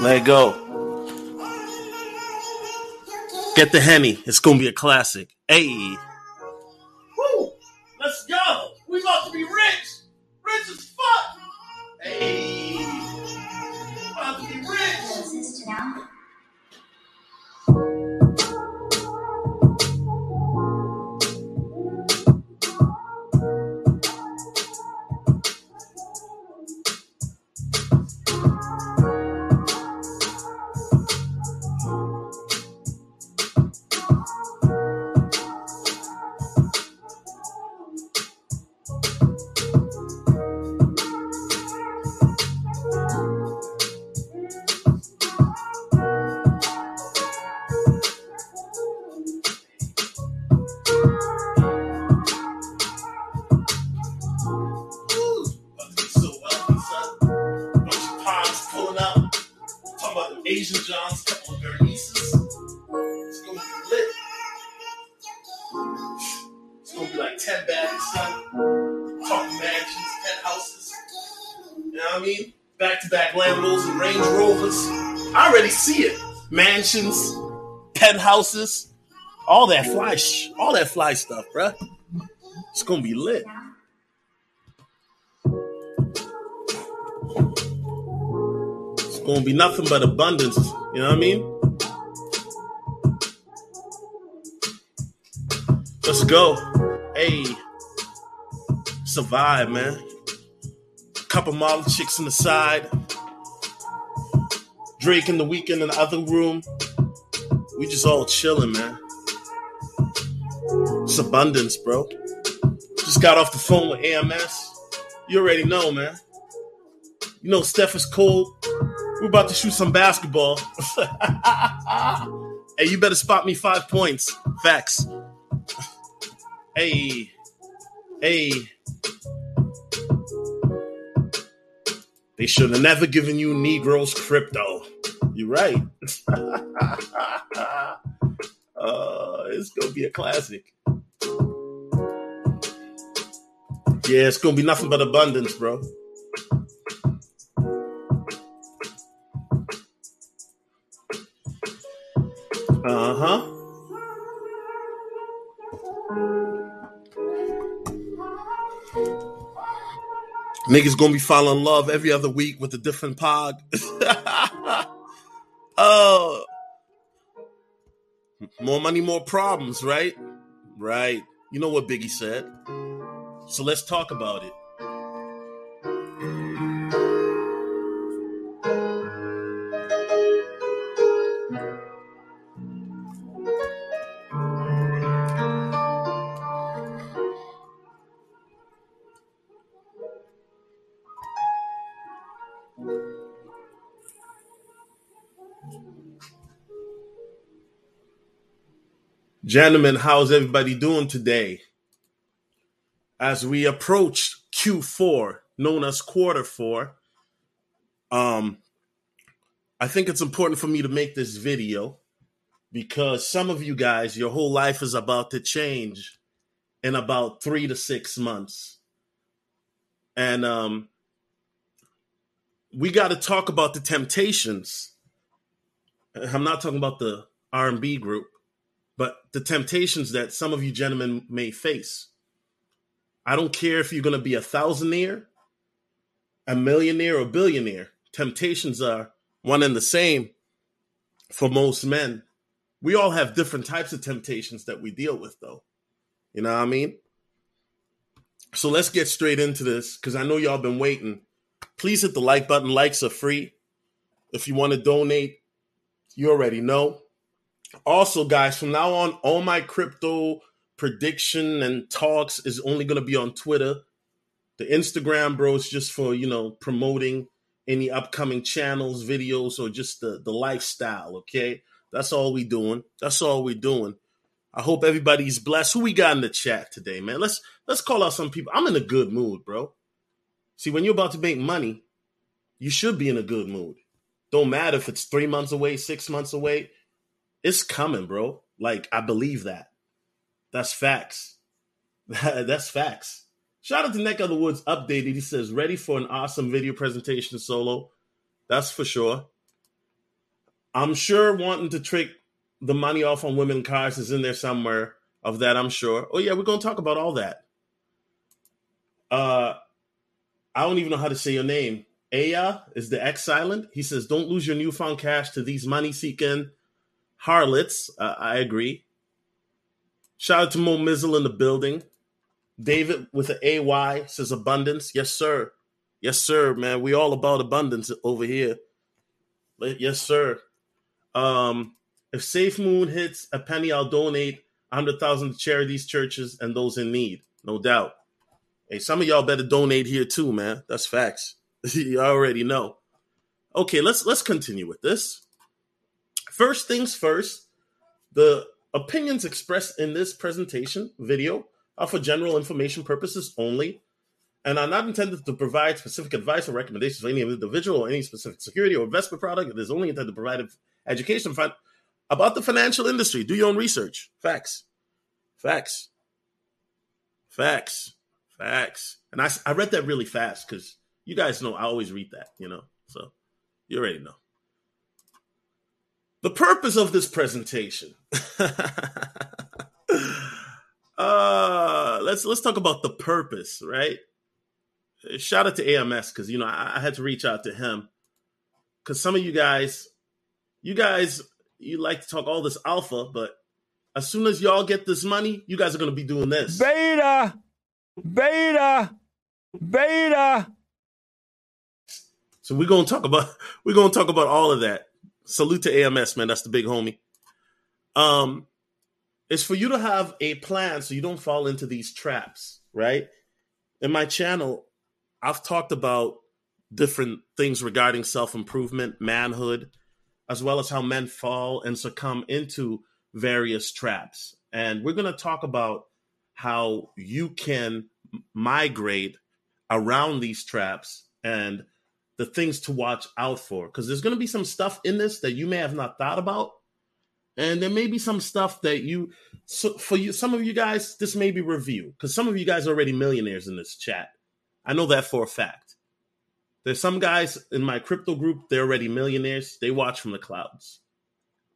Let go. Get the Hemi. It's gonna be a classic. Hey. Penthouses, all that fly, sh- all that fly stuff, bruh. It's gonna be lit. It's gonna be nothing but abundance. You know what I mean? Let's go. Hey, survive, man. A couple model chicks in the side. Drake in the Weeknd in the other room. We just all chilling, man. It's abundance, bro. Just got off the phone with AMS. You already know, man. You know Steph is cold. We're about to shoot some basketball. hey, you better spot me five points. Facts. Hey, hey. They should have never given you Negroes crypto. You're right. uh, it's gonna be a classic. Yeah, it's gonna be nothing but abundance, bro. Uh huh. Niggas gonna be falling in love every other week with a different pod. more money, more problems, right? Right. You know what Biggie said. So let's talk about it. Gentlemen, how's everybody doing today? As we approach Q4, known as quarter four, um, I think it's important for me to make this video because some of you guys, your whole life is about to change in about three to six months. And um, we got to talk about the temptations. I'm not talking about the R&B group, but the temptations that some of you gentlemen may face. I don't care if you're going to be a thousandaire, a millionaire, or billionaire. Temptations are one and the same for most men. We all have different types of temptations that we deal with, though. You know what I mean? So let's get straight into this because I know y'all been waiting. Please hit the like button. Likes are free. If you want to donate, you already know. Also, guys, from now on, all my crypto prediction and talks is only going to be on Twitter. The Instagram, bro, is just for, you know, promoting any upcoming channels, videos, or just the, the lifestyle, okay? That's all we doing. That's all we doing. I hope everybody's blessed. Who we got in the chat today, man? Let's let's call out some people. I'm in a good mood, bro. See, when you're about to make money, you should be in a good mood. Don't matter if it's three months away, six months away. It's coming, bro. Like I believe that. That's facts. That's facts. Shout out to Neck of the Woods updated. He says, ready for an awesome video presentation solo. That's for sure. I'm sure wanting to trick the money off on women cars is in there somewhere of that, I'm sure. Oh, yeah, we're to talk about all that. Uh, I don't even know how to say your name. Aya is the X silent. He says, don't lose your newfound cash to these money seeking harlots. Uh, I agree. Shout out to Mo Mizzle in the building. David with an AY says abundance. Yes, sir. Yes, sir, man. We all about abundance over here. Yes, sir. Um, if Safe Moon hits a penny, I'll donate hundred thousand to charities, churches, and those in need. No doubt. Hey, some of y'all better donate here too, man. That's facts. you already know. Okay, let's let's continue with this. First things first, the opinions expressed in this presentation video are for general information purposes only and are not intended to provide specific advice or recommendations for any individual or any specific security or investment product. It is only intended to provide education about the financial industry. Do your own research. Facts. Facts. Facts. Facts. And I, I read that really fast because you guys know I always read that, you know? So you already know. The purpose of this presentation. uh, let's let's talk about the purpose, right? Shout out to AMS because you know I, I had to reach out to him because some of you guys, you guys, you like to talk all this alpha, but as soon as y'all get this money, you guys are going to be doing this. Beta, beta, beta. So we're gonna talk about we're gonna talk about all of that. Salute to AMS, man. That's the big homie. Um, it's for you to have a plan so you don't fall into these traps, right? In my channel, I've talked about different things regarding self improvement, manhood, as well as how men fall and succumb into various traps. And we're going to talk about how you can migrate around these traps and the things to watch out for. Because there's going to be some stuff in this that you may have not thought about. And there may be some stuff that you, so for you, some of you guys, this may be review because some of you guys are already millionaires in this chat. I know that for a fact. There's some guys in my crypto group, they're already millionaires. They watch from the clouds.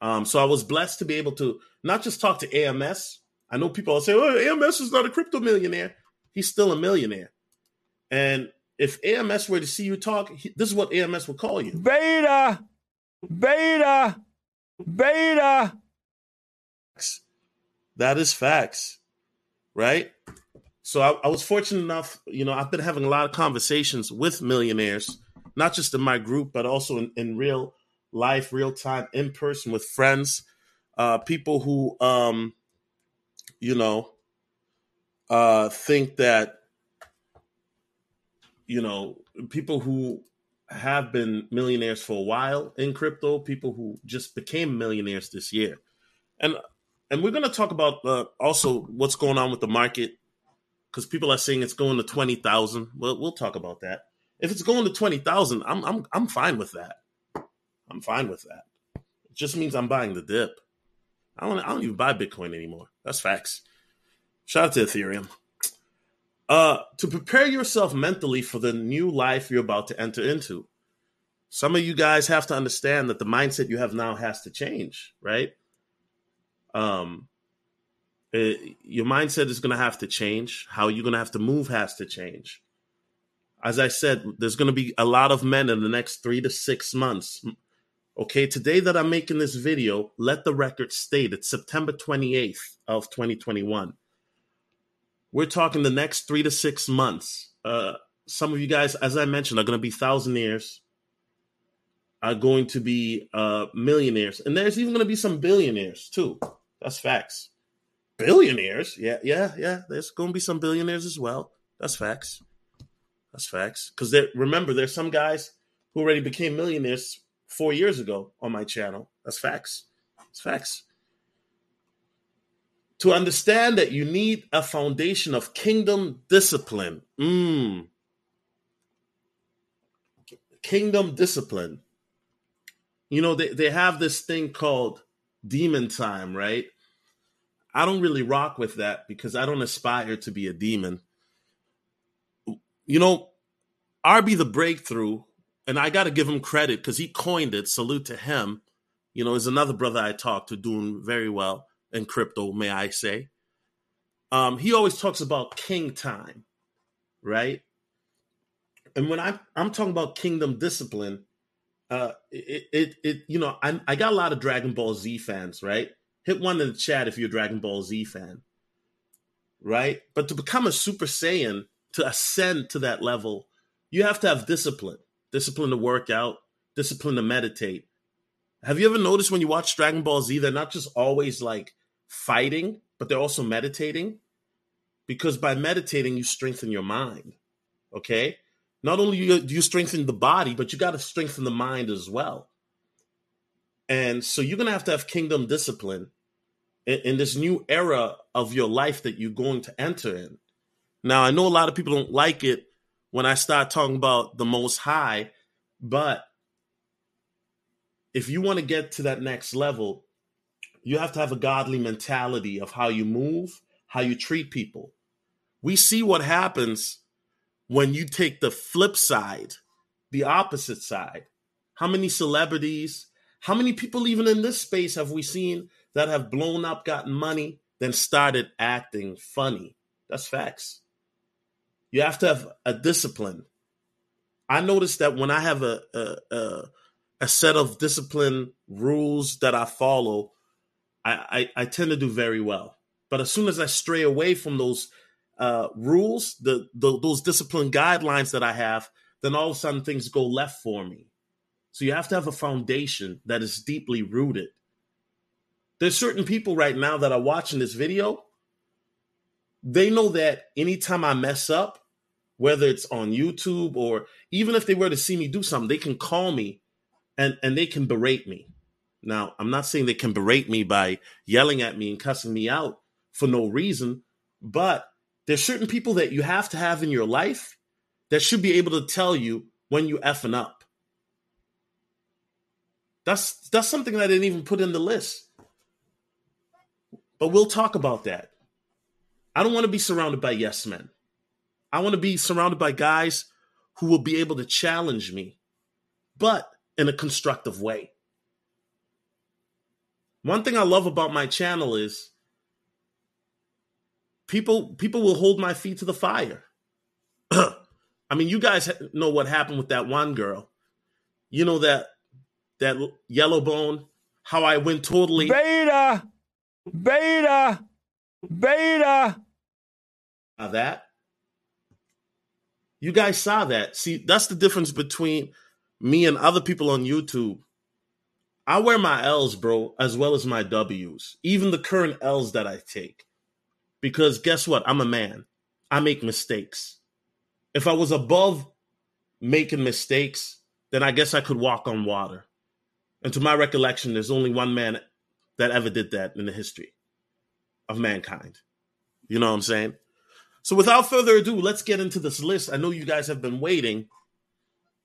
Um, so I was blessed to be able to not just talk to AMS. I know people will say, oh, AMS is not a crypto millionaire. He's still a millionaire. And if AMS were to see you talk, this is what AMS would call you. Beta, beta, beta. That is facts, right? So I, I, was fortunate enough, you know, I've been having a lot of conversations with millionaires, not just in my group, but also in, in real life, real time, in person with friends, uh, people who, um, you know, uh, think that, you know, people who have been millionaires for a while in crypto, people who just became millionaires this year, and and we're going to talk about uh, also what's going on with the market because people are saying it's going to twenty thousand. Well, we'll talk about that. If it's going to twenty thousand, I'm I'm I'm fine with that. I'm fine with that. It just means I'm buying the dip. I don't I don't even buy Bitcoin anymore. That's facts. Shout out to Ethereum. Uh, to prepare yourself mentally for the new life you're about to enter into. Some of you guys have to understand that the mindset you have now has to change, right? Um, it, uh, your mindset is going to have to change. How you're going to have to move has to change. As I said, there's going to be a lot of men in the next three to six months. Okay, today that I'm making this video, let the record state it's September 28th of 2021. We're talking the next three to six months. Uh, some of you guys, as I mentioned, are going to be thousandaires, are going to be uh, millionaires, and there's even going to be some billionaires too. That's facts billionaires. Yeah, yeah, yeah. There's going to be some billionaires as well. That's facts. That's facts. Because remember, there's some guys who already became millionaires four years ago on my channel. That's facts. It's facts. To understand that you need a foundation of kingdom discipline. Mm. Kingdom discipline. You know, they, they have this thing called demon time, right? I don't really rock with that because I don't aspire to be a demon. you know, RB the breakthrough, and I got to give him credit because he coined it. Salute to him. You know, is another brother I talked to doing very well in crypto, may I say. Um, he always talks about king time, right? And when I I'm talking about kingdom discipline, uh, it it, it you know I I got a lot of Dragon Ball Z fans, right? Hit one in the chat if you're a Dragon Ball Z fan, right? But to become a Super Saiyan, to ascend to that level, you have to have discipline, discipline to work out, discipline to meditate. Have you ever noticed when you watch Dragon Ball Z, they're not just always like fighting, but they're also meditating? Because by meditating, you strengthen your mind. Okay. Not only do you strengthen the body, but you got to strengthen the mind as well. And so you're going to have to have kingdom discipline in, in this new era of your life that you're going to enter in. Now, I know a lot of people don't like it when I start talking about the most high, but if you want to get to that next level, you have to have a godly mentality of how you move, how you treat people. We see what happens when you take the flip side, the opposite side. How many celebrities, how many people, even in this space, have we seen that have blown up, gotten money, then started acting funny? That's facts. You have to have a discipline. I noticed that when I have a, a, a, a set of discipline rules that I follow, I, I, I tend to do very well. But as soon as I stray away from those uh, rules, the, the those discipline guidelines that I have, then all of a sudden things go left for me. So you have to have a foundation that is deeply rooted. There's certain people right now that are watching this video. They know that anytime I mess up, whether it's on YouTube or even if they were to see me do something, they can call me and, and they can berate me. Now, I'm not saying they can berate me by yelling at me and cussing me out for no reason, but there's certain people that you have to have in your life that should be able to tell you when you effing up. That's that's something I didn't even put in the list. But we'll talk about that. I don't want to be surrounded by yes men. I want to be surrounded by guys who will be able to challenge me, but in a constructive way. One thing I love about my channel is people people will hold my feet to the fire. I mean, you guys know what happened with that one girl. You know that that yellow bone. How I went totally beta, beta, beta. Now that you guys saw that. See, that's the difference between me and other people on YouTube. I wear my L's, bro, as well as my W's, even the current L's that I take. Because guess what? I'm a man. I make mistakes. If I was above making mistakes, then I guess I could walk on water. And to my recollection, there's only one man that ever did that in the history of mankind. You know what I'm saying? So without further ado, let's get into this list. I know you guys have been waiting.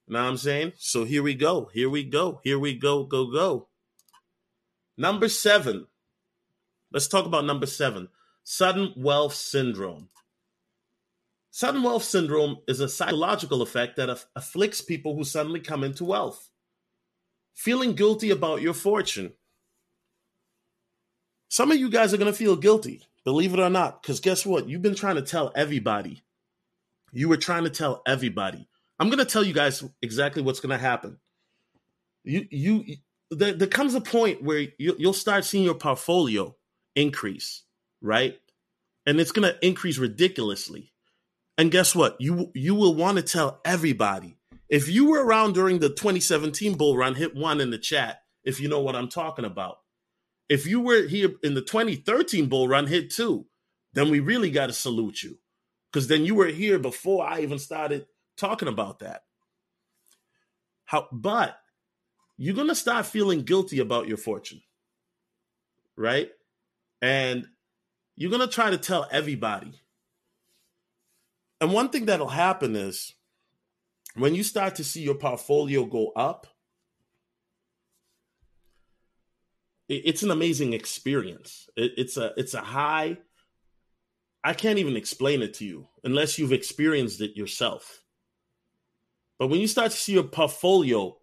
Know what I'm saying? So here we go. Here we go. Here we go. Go, go. Number seven. Let's talk about number seven sudden wealth syndrome. Sudden wealth syndrome is a psychological effect that aff- afflicts people who suddenly come into wealth. Feeling guilty about your fortune. Some of you guys are going to feel guilty, believe it or not, because guess what? You've been trying to tell everybody. You were trying to tell everybody. I'm going to tell you guys exactly what's going to happen. You, you, there, there comes a point where you, you'll start seeing your portfolio increase right? And it's going to increase ridiculously. And guess what? You you will want to tell everybody. If you were around during the 2017 bull run, hit one in the chat if you know what I'm talking about. If you were here in the 2013 bull run, hit two. Then we really got to salute you. Because then you were here before I even started talking about that. How but you're gonna start feeling guilty about your fortune. Right? And you're going to try to tell everybody. And one thing that'll happen is when you start to see your portfolio go up, it's an amazing experience. It's a it's a high I can't even explain it to you unless you've experienced it yourself. But when you start to see your portfolio,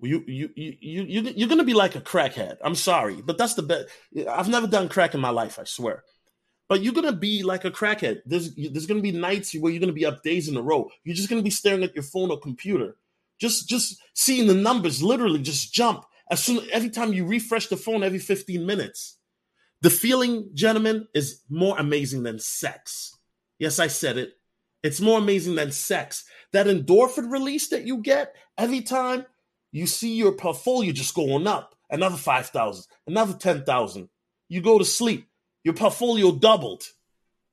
you you you you you're gonna be like a crackhead. I'm sorry, but that's the best. I've never done crack in my life. I swear. But you're gonna be like a crackhead. There's there's gonna be nights where you're gonna be up days in a row. You're just gonna be staring at your phone or computer, just just seeing the numbers literally just jump as soon every time you refresh the phone every 15 minutes. The feeling, gentlemen, is more amazing than sex. Yes, I said it. It's more amazing than sex. That endorphin release that you get every time you see your portfolio just going up, another 5,000, another 10,000. You go to sleep, your portfolio doubled.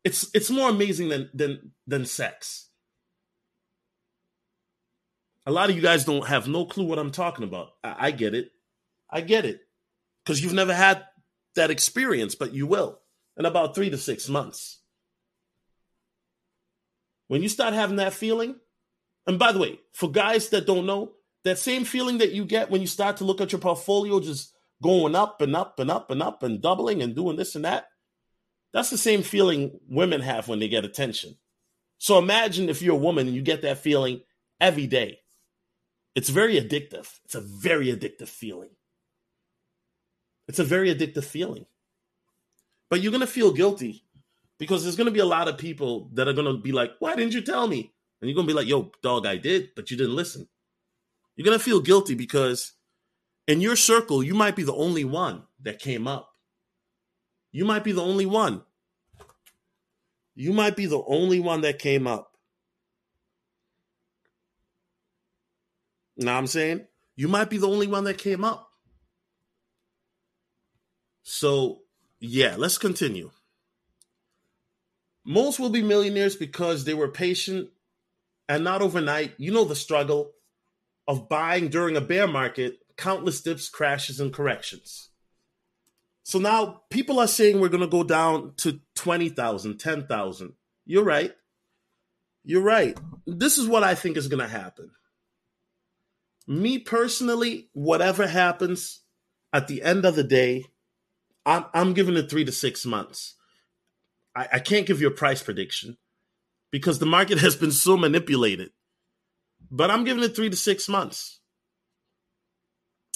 It's it's more amazing than than than sex. A lot of you guys don't have no clue what I'm talking about. I, I get it. I get it. Because you've never had that experience, but you will in about three to six months. When you start having that feeling, and by the way, for guys that don't know, that same feeling that you get when you start to look at your portfolio just going up and up and up and up and doubling and doing this and that, that's the same feeling women have when they get attention. So imagine if you're a woman and you get that feeling every day. It's very addictive. It's a very addictive feeling. It's a very addictive feeling. But you're going to feel guilty because there's going to be a lot of people that are going to be like, why didn't you tell me? And you're going to be like, yo, dog, I did, but you didn't listen. You're going to feel guilty because in your circle, you might be the only one that came up. You might be the only one. You might be the only one that came up. Now I'm saying? You might be the only one that came up. So, yeah, let's continue. Most will be millionaires because they were patient and not overnight. You know the struggle of buying during a bear market, countless dips, crashes, and corrections. So now people are saying we're going to go down to 20,000, 10,000. You're right. You're right. This is what I think is going to happen. Me personally, whatever happens at the end of the day, I'm, I'm giving it three to six months. I, I can't give you a price prediction because the market has been so manipulated. But I'm giving it three to six months.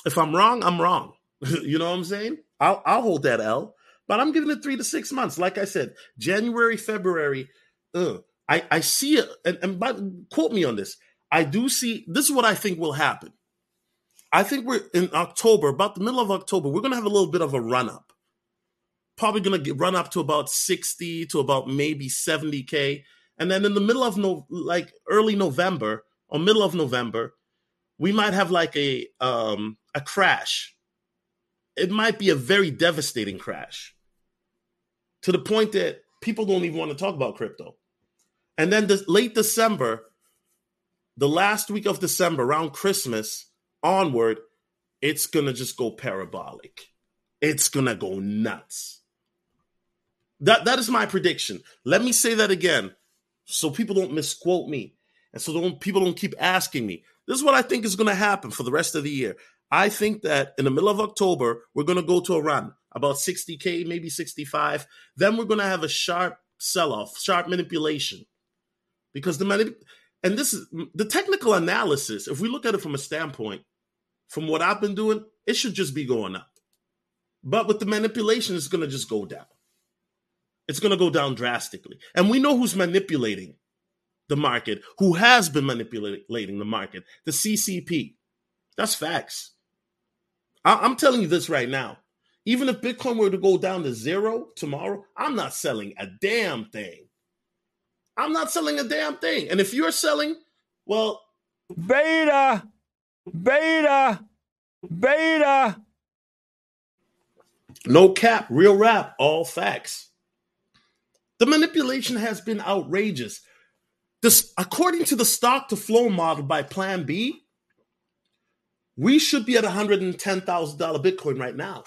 If I'm wrong, I'm wrong. you know what I'm saying? I'll, I'll hold that L, but I'm giving it three to six months. Like I said, January, February, ugh, I, I see it. And, and but quote me on this. I do see this is what I think will happen. I think we're in October, about the middle of October, we're going to have a little bit of a run up probably going to run up to about 60 to about maybe 70k and then in the middle of no like early november or middle of november we might have like a um a crash. It might be a very devastating crash. To the point that people don't even want to talk about crypto. And then the late december the last week of december around christmas onward it's gonna just go parabolic. It's gonna go nuts that that is my prediction. Let me say that again, so people don't misquote me, and so don't people don't keep asking me. This is what I think is going to happen for the rest of the year. I think that in the middle of October we're going to go to a run about 60k, maybe 65. Then we're going to have a sharp sell-off, sharp manipulation, because the money and this is the technical analysis. If we look at it from a standpoint, from what I've been doing, it should just be going up. But with the manipulation, it's going to just go down it's going to go down drastically. And we know who's manipulating the market, who has been manipulating the market, the CCP. That's facts. I- am telling you this right now. Even if Bitcoin were to go down to zero tomorrow, I'm not selling a damn thing. I'm not selling a damn thing. And if you're selling, well, beta, beta, beta. No cap, real rap, all facts. The manipulation has been outrageous. This, according to the stock to flow model by Plan B, we should be at $110,000 Bitcoin right now.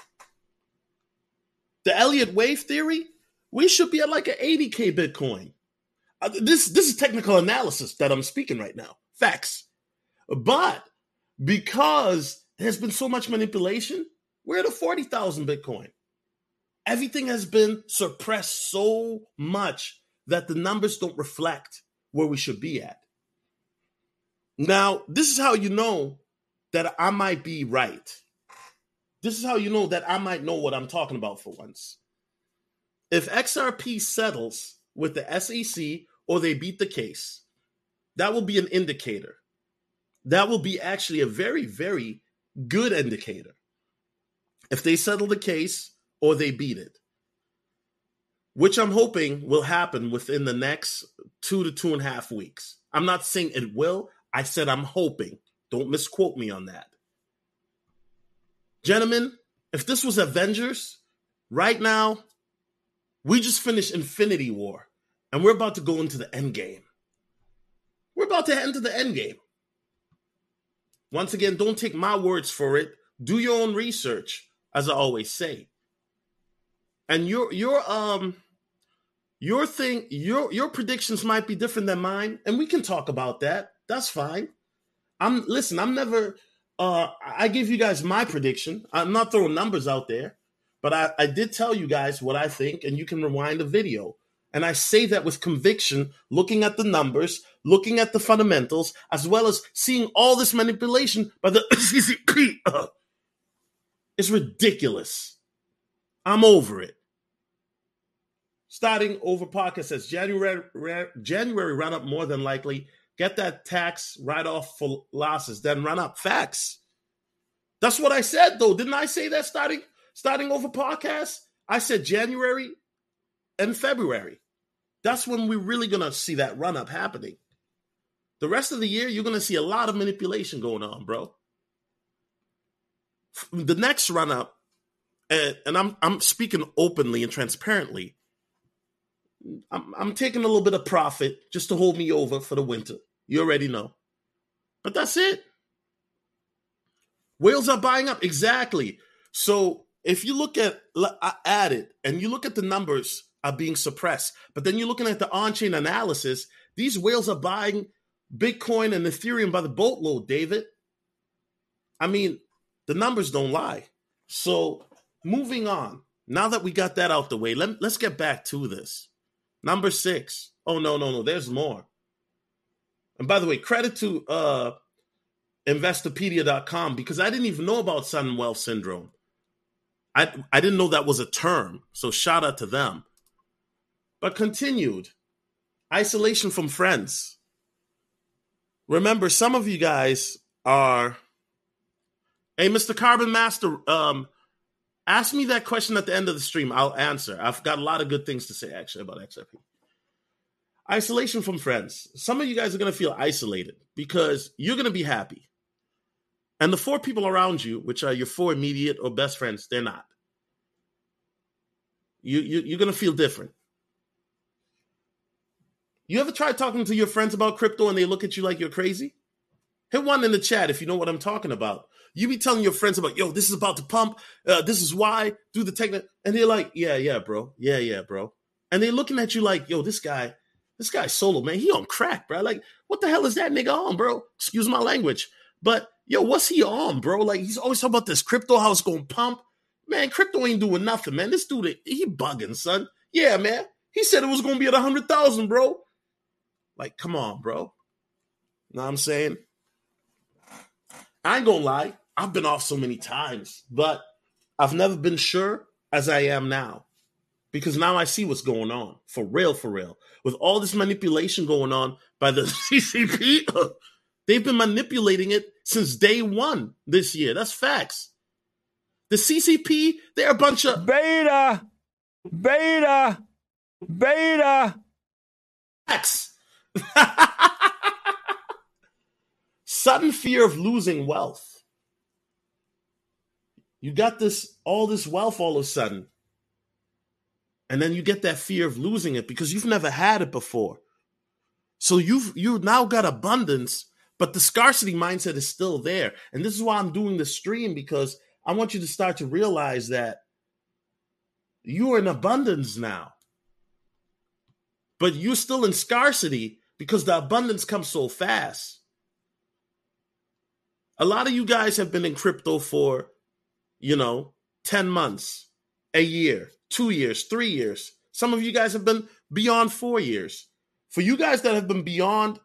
The Elliott wave theory, we should be at like an 80K Bitcoin. Uh, this, this is technical analysis that I'm speaking right now. Facts. But because there's been so much manipulation, we're at a 40,000 Bitcoin everything has been suppressed so much that the numbers don't reflect where we should be at. Now, this is how you know that I might be right. This is how you know that I might know what I'm talking about for once. If XRP settles with the SEC or they beat the case, that will be an indicator. That will be actually a very, very good indicator. If they settle the case or they beat it, which I'm hoping will happen within the next two to two and a half weeks. I'm not saying it will. I said I'm hoping. Don't misquote me on that. Gentlemen, if this was Avengers, right now, we just finished Infinity War and we're about to go into the end game. We're about to enter the end game. Once again, don't take my words for it. Do your own research, as I always say. And your your um your thing, your your predictions might be different than mine, and we can talk about that. That's fine. I'm listen, I'm never uh I give you guys my prediction. I'm not throwing numbers out there, but I, I did tell you guys what I think, and you can rewind the video. And I say that with conviction, looking at the numbers, looking at the fundamentals, as well as seeing all this manipulation by the CCP. it's ridiculous. I'm over it. Starting over podcast says January January run up more than likely. Get that tax write off for losses, then run up. Facts. That's what I said though. Didn't I say that starting starting over podcast? I said January and February. That's when we're really gonna see that run up happening. The rest of the year, you're gonna see a lot of manipulation going on, bro. The next run up, and, and I'm I'm speaking openly and transparently. I'm, I'm taking a little bit of profit just to hold me over for the winter. You already know, but that's it. Whales are buying up exactly. So if you look at at it and you look at the numbers are being suppressed. But then you're looking at the on chain analysis, these whales are buying Bitcoin and Ethereum by the boatload, David. I mean, the numbers don't lie. So, moving on. Now that we got that out the way, let, let's get back to this. Number six. Oh, no, no, no. There's more. And by the way, credit to uh, Investopedia.com because I didn't even know about sudden wealth syndrome. I, I didn't know that was a term. So, shout out to them but continued isolation from friends. Remember, some of you guys are, hey, Mr. Carbon Master, um, ask me that question at the end of the stream. I'll answer. I've got a lot of good things to say actually about XRP. Isolation from friends. Some of you guys are going to feel isolated because you're going to be happy. And the four people around you, which are your four immediate or best friends, they're not. You, you you're going to feel different. You ever tried talking to your friends about crypto and they look at you like you're crazy? Hit one in the chat if you know what I'm talking about. You be telling your friends about, yo, this is about to pump. Uh, this is why. Do the technique, and they're like, yeah, yeah, bro, yeah, yeah, bro. And they're looking at you like, yo, this guy, this guy's solo, man. He on crack, bro. Like, what the hell is that nigga on, bro? Excuse my language, but yo, what's he on, bro? Like, he's always talking about this crypto, house gonna pump. Man, crypto ain't doing nothing, man. This dude, he bugging, son. Yeah, man. He said it was gonna be at a hundred thousand, bro. Like, come on, bro. Know what I'm saying? I ain't gonna lie, I've been off so many times, but I've never been sure as I am now. Because now I see what's going on. For real, for real. With all this manipulation going on by the CCP, they've been manipulating it since day one this year. That's facts. The CCP, they're a bunch of beta, beta, beta. Facts. Sudden fear of losing wealth. You got this, all this wealth all of a sudden. And then you get that fear of losing it because you've never had it before. So you've you now got abundance, but the scarcity mindset is still there. And this is why I'm doing the stream because I want you to start to realize that you are in abundance now. But you're still in scarcity because the abundance comes so fast. A lot of you guys have been in crypto for, you know, 10 months, a year, two years, three years. Some of you guys have been beyond four years. For you guys that have been beyond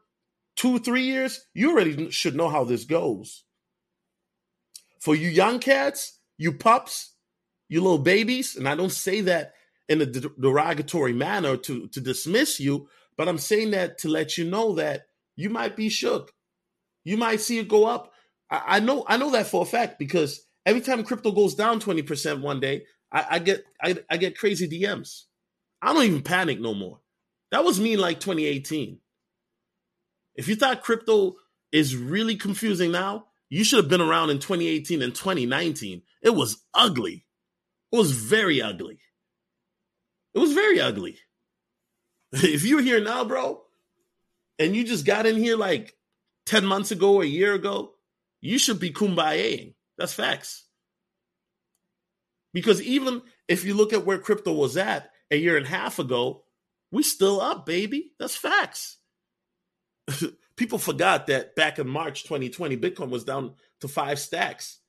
two, three years, you already should know how this goes. For you young cats, you pups, you little babies, and I don't say that in a derogatory manner to, to dismiss you, but I'm saying that to let you know that you might be shook. You might see it go up. I, I know I know that for a fact because every time crypto goes down 20% one day, I, I get I, I get crazy DMs. I don't even panic no more. That was me in like 2018. If you thought crypto is really confusing now, you should have been around in 2018 and 2019. It was ugly. It was very ugly. It was very ugly. If you're here now, bro, and you just got in here like 10 months ago or a year ago, you should be kumbayaing. That's facts. Because even if you look at where crypto was at a year and a half ago, we still up, baby. That's facts. People forgot that back in March 2020, Bitcoin was down to five stacks.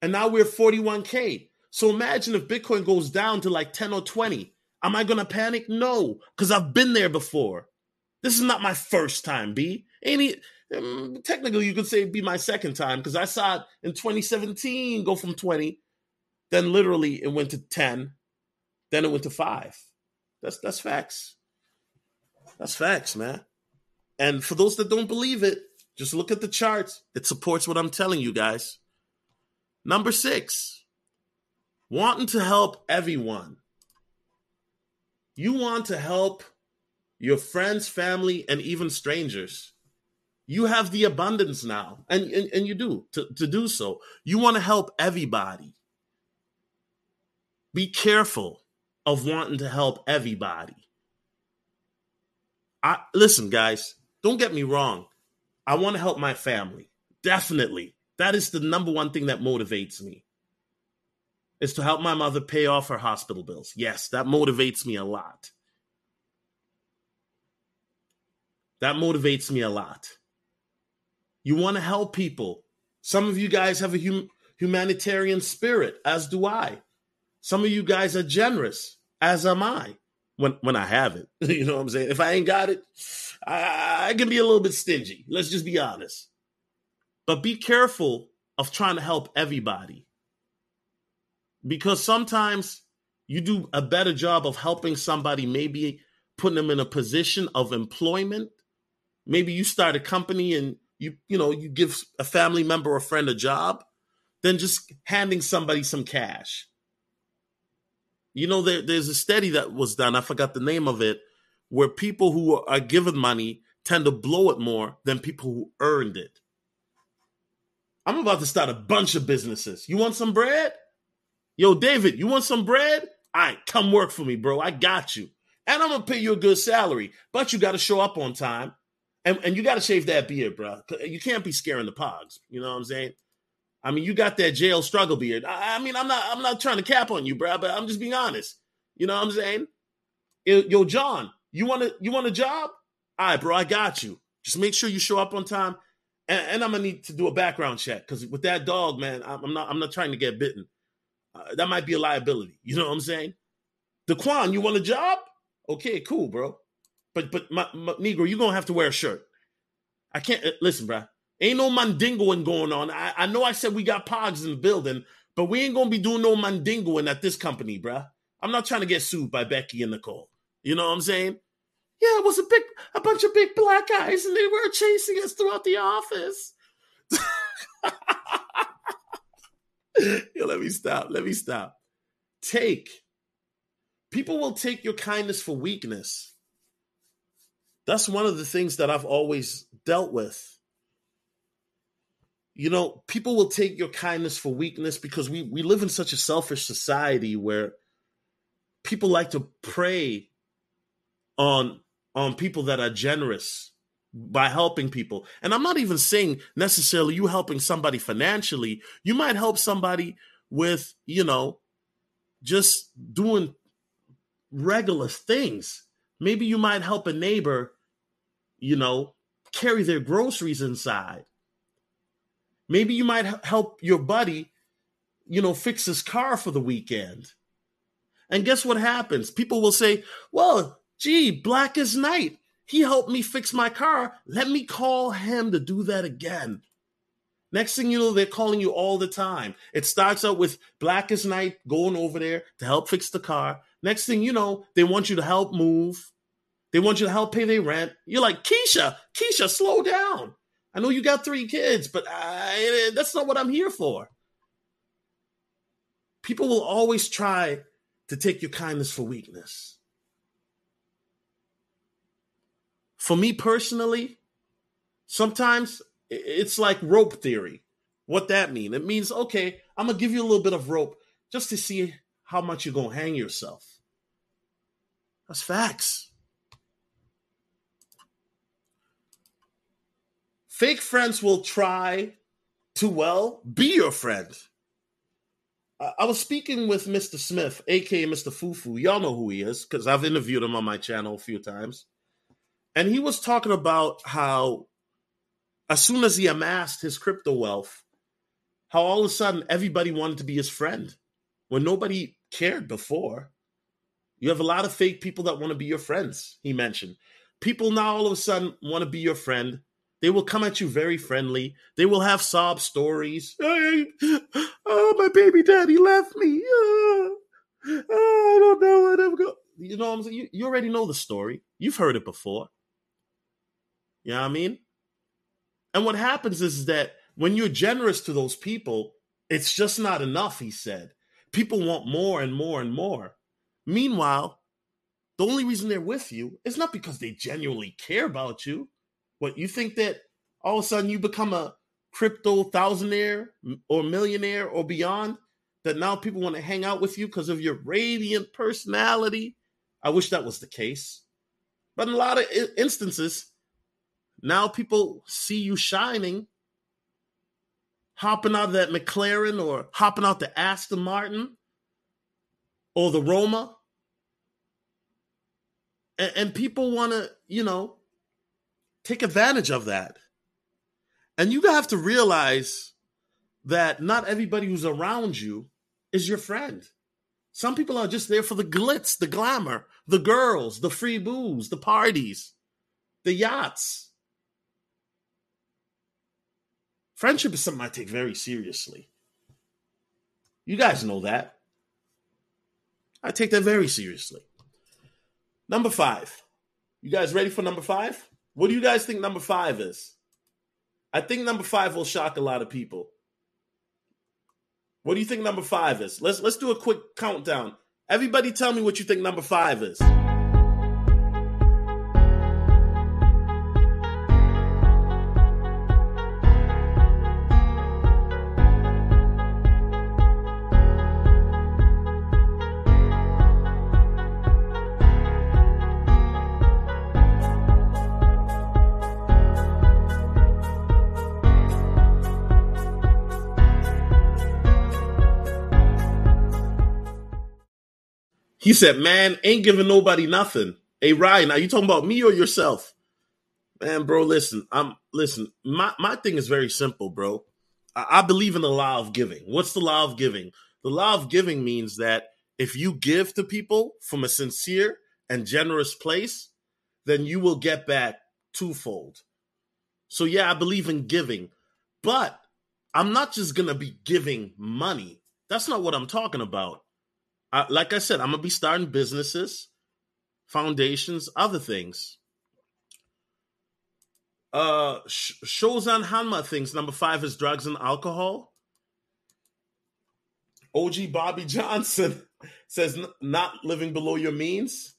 And now we're 41K. So imagine if Bitcoin goes down to like 10 or 20. Am I going to panic? No, because I've been there before. This is not my first time, B. Any um, technically you could say it'd be my second time because I saw it in 2017 go from 20, then literally it went to 10, then it went to five. That's that's facts. That's facts, man. And for those that don't believe it, just look at the charts. It supports what I'm telling you guys. Number six, wanting to help everyone. You want to help your friends, family, and even strangers. You have the abundance now, and, and, and you do to, to do so. You want to help everybody. Be careful of wanting to help everybody. I listen, guys, don't get me wrong. I want to help my family. Definitely. That is the number one thing that motivates me. Is to help my mother pay off her hospital bills. Yes, that motivates me a lot. That motivates me a lot. You want to help people. Some of you guys have a hum- humanitarian spirit, as do I. Some of you guys are generous, as am I. When when I have it, you know what I'm saying. If I ain't got it, I, I can be a little bit stingy. Let's just be honest. But be careful of trying to help everybody, because sometimes you do a better job of helping somebody, maybe putting them in a position of employment maybe you start a company and you you know you give a family member or friend a job than just handing somebody some cash. You know there, there's a study that was done i forgot the name of it where people who are given money tend to blow it more than people who earned it. I'm about to start a bunch of businesses. You want some bread? Yo david you want some bread? All right come work for me bro. I got you. And i'm gonna pay you a good salary but you got to show up on time and, and you got to shave that beard, bro. You can't be scaring the pogs. You know what I'm saying? I mean, you got that jail struggle beard. I, I mean, I'm not, I'm not trying to cap on you, bro, but I'm just being honest. You know what I'm saying? Yo, John, you want to, you want a job? All right, bro, I got you. Just make sure you show up on time, and, and I'm gonna need to do a background check because with that dog, man, I'm not, I'm not trying to get bitten. Uh, that might be a liability. You know what I'm saying? Daquan, you want a job? Okay, cool, bro. But but my, my Negro, you're gonna have to wear a shirt. I can't uh, listen, bro. Ain't no mandingoing going on. I, I know I said we got pogs in the building, but we ain't gonna be doing no mandingoing at this company, bro. I'm not trying to get sued by Becky and Nicole. You know what I'm saying? Yeah, it was a big, a bunch of big black guys, and they were chasing us throughout the office. Yo, let me stop. Let me stop. Take. People will take your kindness for weakness. That's one of the things that I've always dealt with. You know, people will take your kindness for weakness because we, we live in such a selfish society where people like to prey on on people that are generous by helping people. And I'm not even saying necessarily you helping somebody financially. You might help somebody with, you know, just doing regular things. Maybe you might help a neighbor you know, carry their groceries inside. Maybe you might help your buddy, you know, fix his car for the weekend. And guess what happens? People will say, well, gee, Black is Night. He helped me fix my car. Let me call him to do that again. Next thing you know, they're calling you all the time. It starts out with Black as Night going over there to help fix the car. Next thing you know, they want you to help move. They want you to help pay their rent. You're like, Keisha, Keisha, slow down. I know you got three kids, but I, that's not what I'm here for. People will always try to take your kindness for weakness. For me personally, sometimes it's like rope theory. What that mean? It means okay, I'm gonna give you a little bit of rope just to see how much you're gonna hang yourself. That's facts. Fake friends will try to well be your friend. I was speaking with Mr. Smith, aka Mr. Fufu. Y'all know who he is because I've interviewed him on my channel a few times. And he was talking about how, as soon as he amassed his crypto wealth, how all of a sudden everybody wanted to be his friend when nobody cared before. You have a lot of fake people that want to be your friends, he mentioned. People now all of a sudden want to be your friend they will come at you very friendly. They will have sob stories. Oh, my baby daddy left me. Oh, I don't know what I'm going. You know what I'm saying? You, you already know the story. You've heard it before. You know what I mean? And what happens is that when you're generous to those people, it's just not enough, he said. People want more and more and more. Meanwhile, the only reason they're with you is not because they genuinely care about you. What you think that all of a sudden you become a crypto thousandaire or millionaire or beyond? That now people want to hang out with you because of your radiant personality? I wish that was the case. But in a lot of instances, now people see you shining, hopping out of that McLaren or hopping out the Aston Martin or the Roma. And, and people want to, you know, take advantage of that. And you have to realize that not everybody who's around you is your friend. Some people are just there for the glitz, the glamour, the girls, the free booze, the parties, the yachts. Friendship is something I take very seriously. You guys know that. I take that very seriously. Number five. You guys ready for number five? What do you guys think number five is? I think number five will shock a lot of people. What do you think number five is? Let's let's do a quick countdown. Everybody tell me what you think number five is. He said, "Man, ain't giving nobody nothing." Hey, Ryan, are you talking about me or yourself? Man, bro, listen. I'm listen. My my thing is very simple, bro. I, I believe in the law of giving. What's the law of giving? The law of giving means that if you give to people from a sincere and generous place, then you will get back twofold. So yeah, I believe in giving, but I'm not just gonna be giving money. That's not what I'm talking about. I, like I said, I'm gonna be starting businesses, foundations, other things. Uh, Sh- Shozan Hanma things. Number five is drugs and alcohol. OG Bobby Johnson says not living below your means.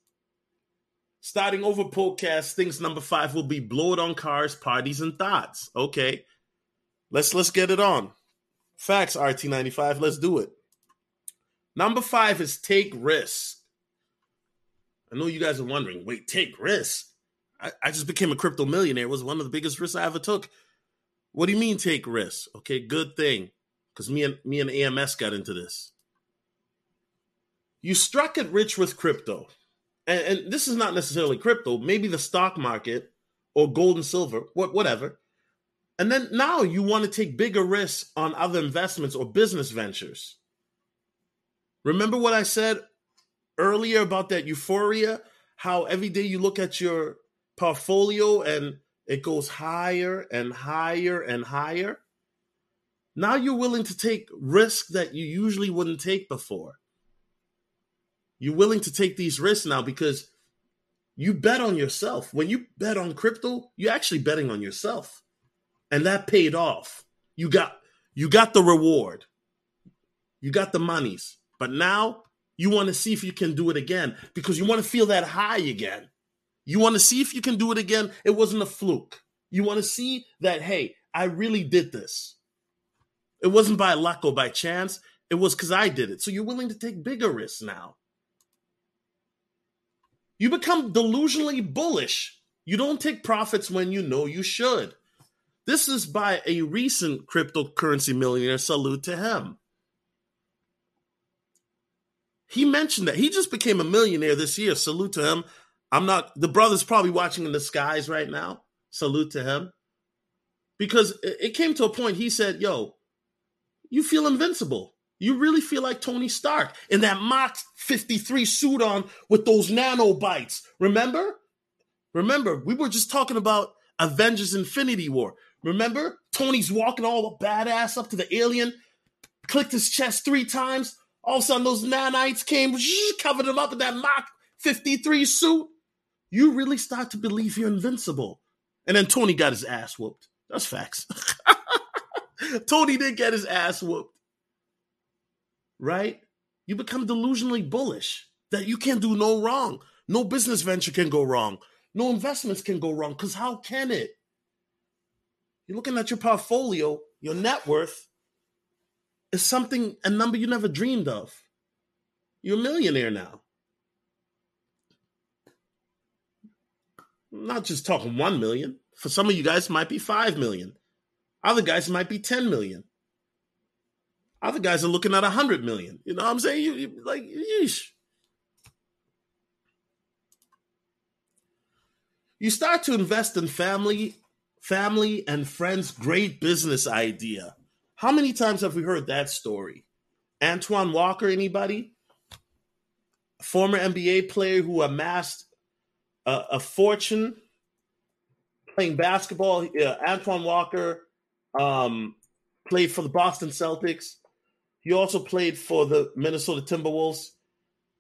Starting over podcast things number five will be blow it on cars, parties, and thoughts. Okay, let's let's get it on. Facts RT95. Let's do it. Number five is take risks. I know you guys are wondering, wait, take risks? I, I just became a crypto millionaire. It was one of the biggest risks I ever took. What do you mean take risks? Okay, good thing. Because me and me and AMS got into this. You struck it rich with crypto. And, and this is not necessarily crypto, maybe the stock market or gold and silver, what whatever. And then now you want to take bigger risks on other investments or business ventures. Remember what I said earlier about that euphoria, how every day you look at your portfolio and it goes higher and higher and higher. Now you're willing to take risks that you usually wouldn't take before. You're willing to take these risks now because you bet on yourself. When you bet on crypto, you're actually betting on yourself. And that paid off. You got you got the reward. You got the monies. But now you want to see if you can do it again because you want to feel that high again. You want to see if you can do it again. It wasn't a fluke. You want to see that, hey, I really did this. It wasn't by luck or by chance. It was because I did it. So you're willing to take bigger risks now. You become delusionally bullish. You don't take profits when you know you should. This is by a recent cryptocurrency millionaire. Salute to him. He mentioned that he just became a millionaire this year. Salute to him. I'm not, the brother's probably watching in the skies right now. Salute to him. Because it came to a point, he said, Yo, you feel invincible. You really feel like Tony Stark in that Mark 53 suit on with those nanobites. Remember? Remember, we were just talking about Avengers Infinity War. Remember? Tony's walking all the badass up to the alien, clicked his chest three times. All of a sudden, those nanites came, covered him up in that Mark 53 suit. You really start to believe you're invincible. And then Tony got his ass whooped. That's facts. Tony did get his ass whooped right? You become delusionally bullish that you can't do no wrong. No business venture can go wrong. No investments can go wrong because how can it? You're looking at your portfolio, your net worth is something, a number you never dreamed of. You're a millionaire now. I'm not just talking 1 million. For some of you guys, might be 5 million. Other guys might be 10 million. Other guys are looking at a hundred million. You know what I'm saying? You, you like, yeesh. You start to invest in family, family and friends' great business idea. How many times have we heard that story? Antoine Walker, anybody? A former NBA player who amassed a, a fortune playing basketball. Uh, Antoine Walker um, played for the Boston Celtics. He also played for the Minnesota Timberwolves,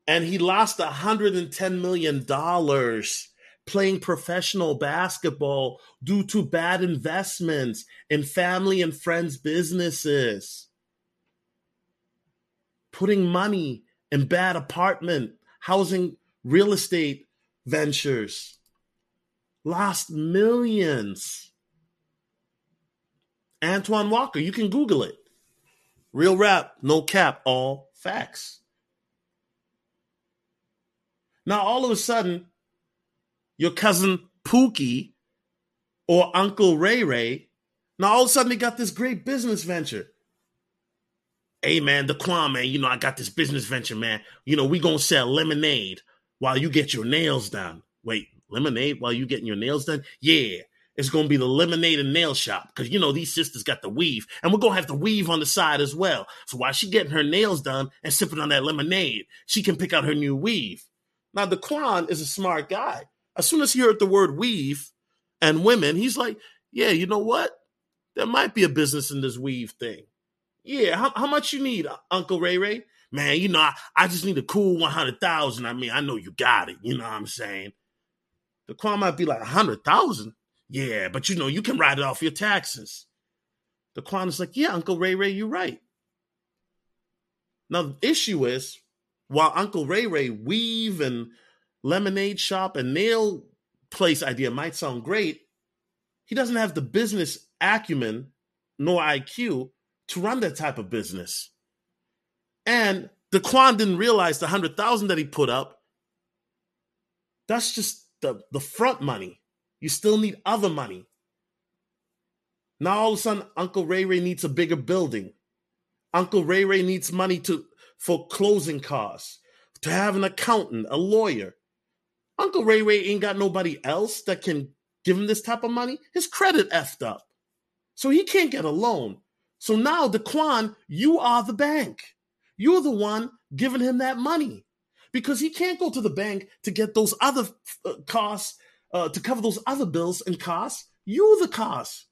and he lost $110 million playing professional basketball due to bad investments in family and friends' businesses. Putting money in bad apartment, housing, real estate ventures. Lost millions. Antoine Walker, you can Google it. Real rap, no cap, all facts. Now, all of a sudden, your cousin Pookie or Uncle Ray Ray, now all of a sudden they got this great business venture. Hey man, Daquan, man, you know, I got this business venture, man. You know, we gonna sell lemonade while you get your nails done. Wait, lemonade while you getting your nails done? Yeah it's to be the lemonade and nail shop because you know these sisters got the weave, and we're to have the weave on the side as well. So while she getting her nails done and sipping on that lemonade, she can pick out her new weave. Now, Daquan is a smart guy. As soon as he heard the word weave and women, he's like, "Yeah, you know what? There might be a business in this weave thing. Yeah, how, how much you need, Uncle Ray Ray? Man, you know, I, I just need a cool one hundred thousand. I mean, I know you got it. You know what I'm saying? Daquan might be like a hundred thousand. Yeah, but you know, you can write it off your taxes. Daquan is like, yeah, Uncle Ray Ray, you're right. Now, the issue is, while Uncle Ray Ray weave and lemonade shop and nail place idea might sound great, he doesn't have the business acumen nor IQ to run that type of business. And Daquan didn't realize the hundred thousand that he put up. That's just the, the front money. You still need other money. Now all of a sudden, Uncle Ray Ray needs a bigger building. Uncle Ray Ray needs money to for closing costs, to have an accountant, a lawyer. Uncle Ray Ray ain't got nobody else that can give him this type of money. His credit effed up. So he can't get a loan. So now, Daquan, you are the bank. You're the one giving him that money. because he can't go to the bank to get those other uh, costs uh, to cover those other bills and costs. You're the cost.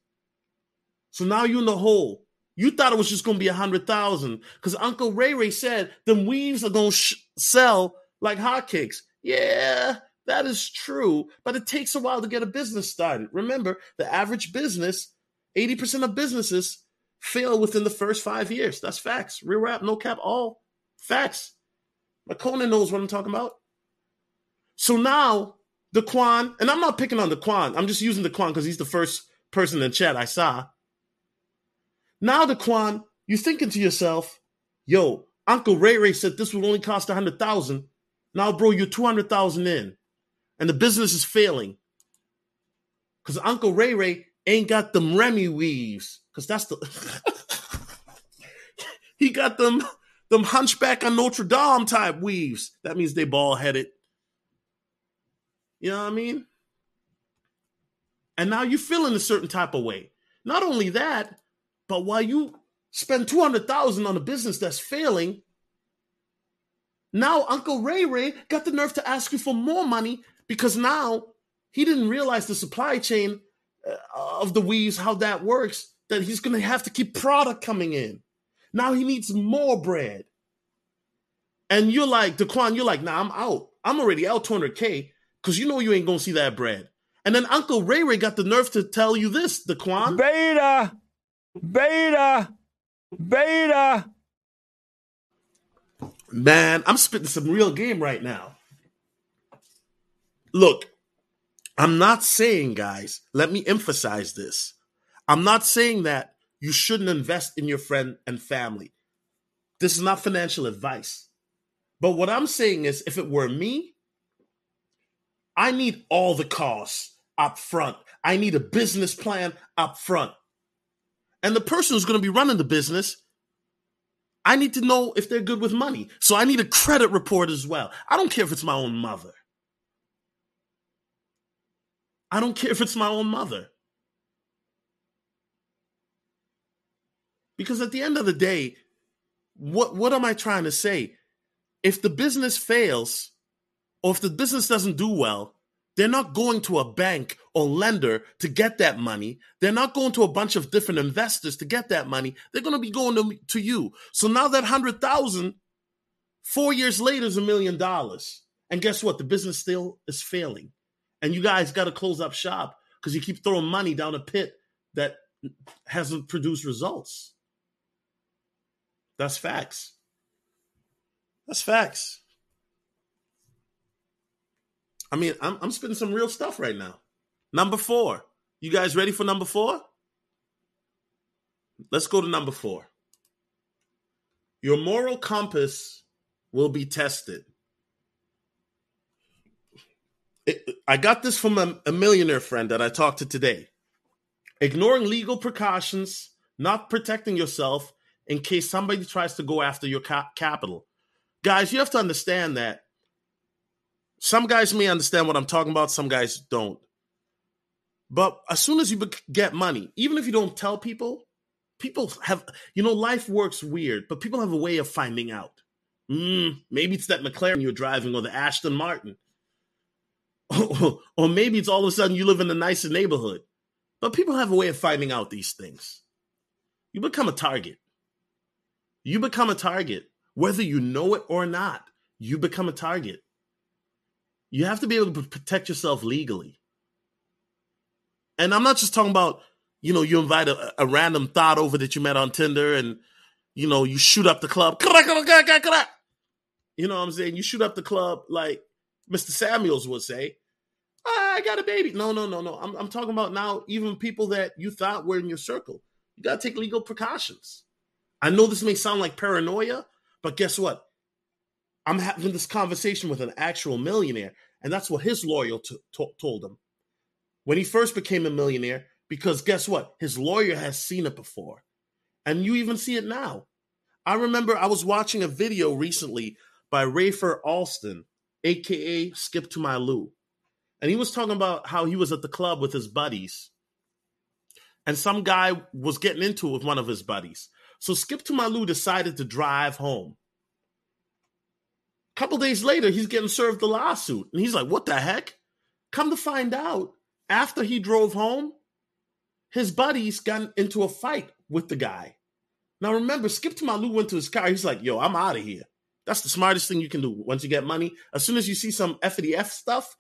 So now you're in the hole. You thought it was just going to be a hundred thousand because Uncle Ray Ray said the weaves are going to sh- sell like hotcakes. Yeah, that is true, but it takes a while to get a business started. Remember, the average business, 80% of businesses fail within the first five years. That's facts. Real rap, no cap, all facts. But knows what I'm talking about. So now the Quan, and I'm not picking on the Quan, I'm just using the Quan because he's the first person in chat I saw. Now the Quan, you're thinking to yourself, yo, Uncle Ray Ray said this would only cost a hundred thousand. Now, bro, you're two hundred thousand in, and the business is failing because Uncle Ray Ray ain't got them Remy weaves because that's the he got them them hunchback on Notre Dame type weaves. That means they bald headed. You know what I mean? And now you're feeling a certain type of way. Not only that, but while you spend 200,000 on a business that's failing, now Uncle Ray Ray got the nerve to ask you for more money because now he didn't realize the supply chain uh, of the weaves, how that works, that he's going to have to keep product coming in. Now he needs more bread. And you're like, Daquan, you're like, nah, I'm out. I'm already out 200K because you know you ain't going to see that bread. And then Uncle Ray Ray got the nerve to tell you this, Daquan. Beta, beta, beta. Man, I'm spitting some real game right now. Look, I'm not saying, guys, let me emphasize this. I'm not saying that you shouldn't invest in your friend and family. This is not financial advice. But what I'm saying is, if it were me, I need all the costs up front. I need a business plan up front. And the person who's going to be running the business, I need to know if they're good with money. So I need a credit report as well. I don't care if it's my own mother. I don't care if it's my own mother. Because at the end of the day, what what am I trying to say? If the business fails or if the business doesn't do well, they're not going to a bank or lender to get that money. They're not going to a bunch of different investors to get that money. They're going to be going to, to you. So now that 100,000 4 years later is a million dollars. And guess what? The business still is failing. And you guys got to close up shop because you keep throwing money down a pit that hasn't produced results. That's facts. That's facts. I mean, I'm, I'm spitting some real stuff right now. Number four. You guys ready for number four? Let's go to number four. Your moral compass will be tested. I got this from a, a millionaire friend that I talked to today. Ignoring legal precautions, not protecting yourself, in case somebody tries to go after your ca- capital. Guys, you have to understand that some guys may understand what I'm talking about, some guys don't. But as soon as you get money, even if you don't tell people, people have, you know, life works weird, but people have a way of finding out. Mm, maybe it's that McLaren you're driving or the Aston Martin. or maybe it's all of a sudden you live in a nicer neighborhood. But people have a way of finding out these things. You become a target. You become a target, whether you know it or not. You become a target. You have to be able to protect yourself legally. And I'm not just talking about, you know, you invite a, a random thought over that you met on Tinder and, you know, you shoot up the club. You know what I'm saying? You shoot up the club like Mr. Samuels would say. Ah, I got a baby. No, no, no, no. I'm, I'm talking about now, even people that you thought were in your circle. You got to take legal precautions. I know this may sound like paranoia, but guess what? I'm having this conversation with an actual millionaire, and that's what his lawyer t- t- told him when he first became a millionaire. Because guess what? His lawyer has seen it before, and you even see it now. I remember I was watching a video recently by Rafer Alston, aka Skip to My Lou, and he was talking about how he was at the club with his buddies, and some guy was getting into it with one of his buddies. So Skip to My Lou decided to drive home. A couple days later, he's getting served the lawsuit. And he's like, what the heck? Come to find out, after he drove home, his buddies got into a fight with the guy. Now remember, Skip to My Lou went to his car. He's like, yo, I'm out of here. That's the smartest thing you can do once you get money. As soon as you see some FDF stuff,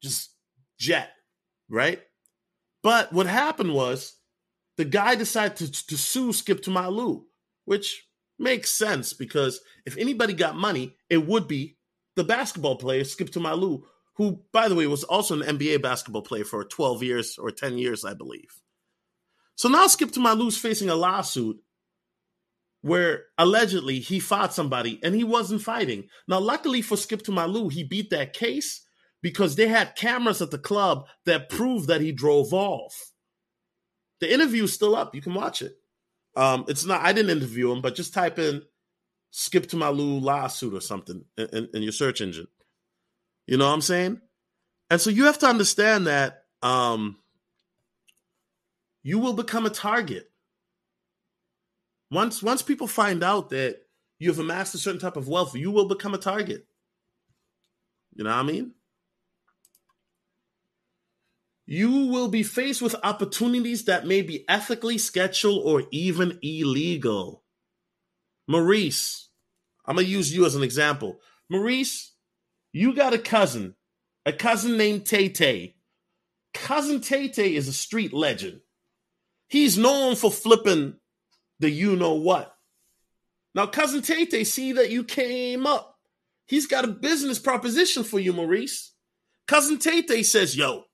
just jet, right? But what happened was the guy decided to, to sue Skip to My Lou, which makes sense because if anybody got money, it would be the basketball player Skip to My Lou, who, by the way, was also an NBA basketball player for 12 years or 10 years, I believe. So now Skip to My Lou's facing a lawsuit where allegedly he fought somebody and he wasn't fighting. Now, luckily for Skip to My Lou, he beat that case because they had cameras at the club that proved that he drove off. The interview is still up. You can watch it. Um, it's not. I didn't interview him, but just type in "Skip to My Lou lawsuit" or something in, in, in, your search engine. You know what I'm saying? And so you have to understand that um, you will become a target once. Once people find out that you have amassed a certain type of wealth, you will become a target. You know what I mean? you will be faced with opportunities that may be ethically sketchy or even illegal. Maurice, I'm going to use you as an example. Maurice, you got a cousin, a cousin named Tay Tay. Cousin Tay Tay is a street legend. He's known for flipping the you know what. Now, cousin Tay, see that you came up. He's got a business proposition for you, Maurice. Cousin Tay says, Yo,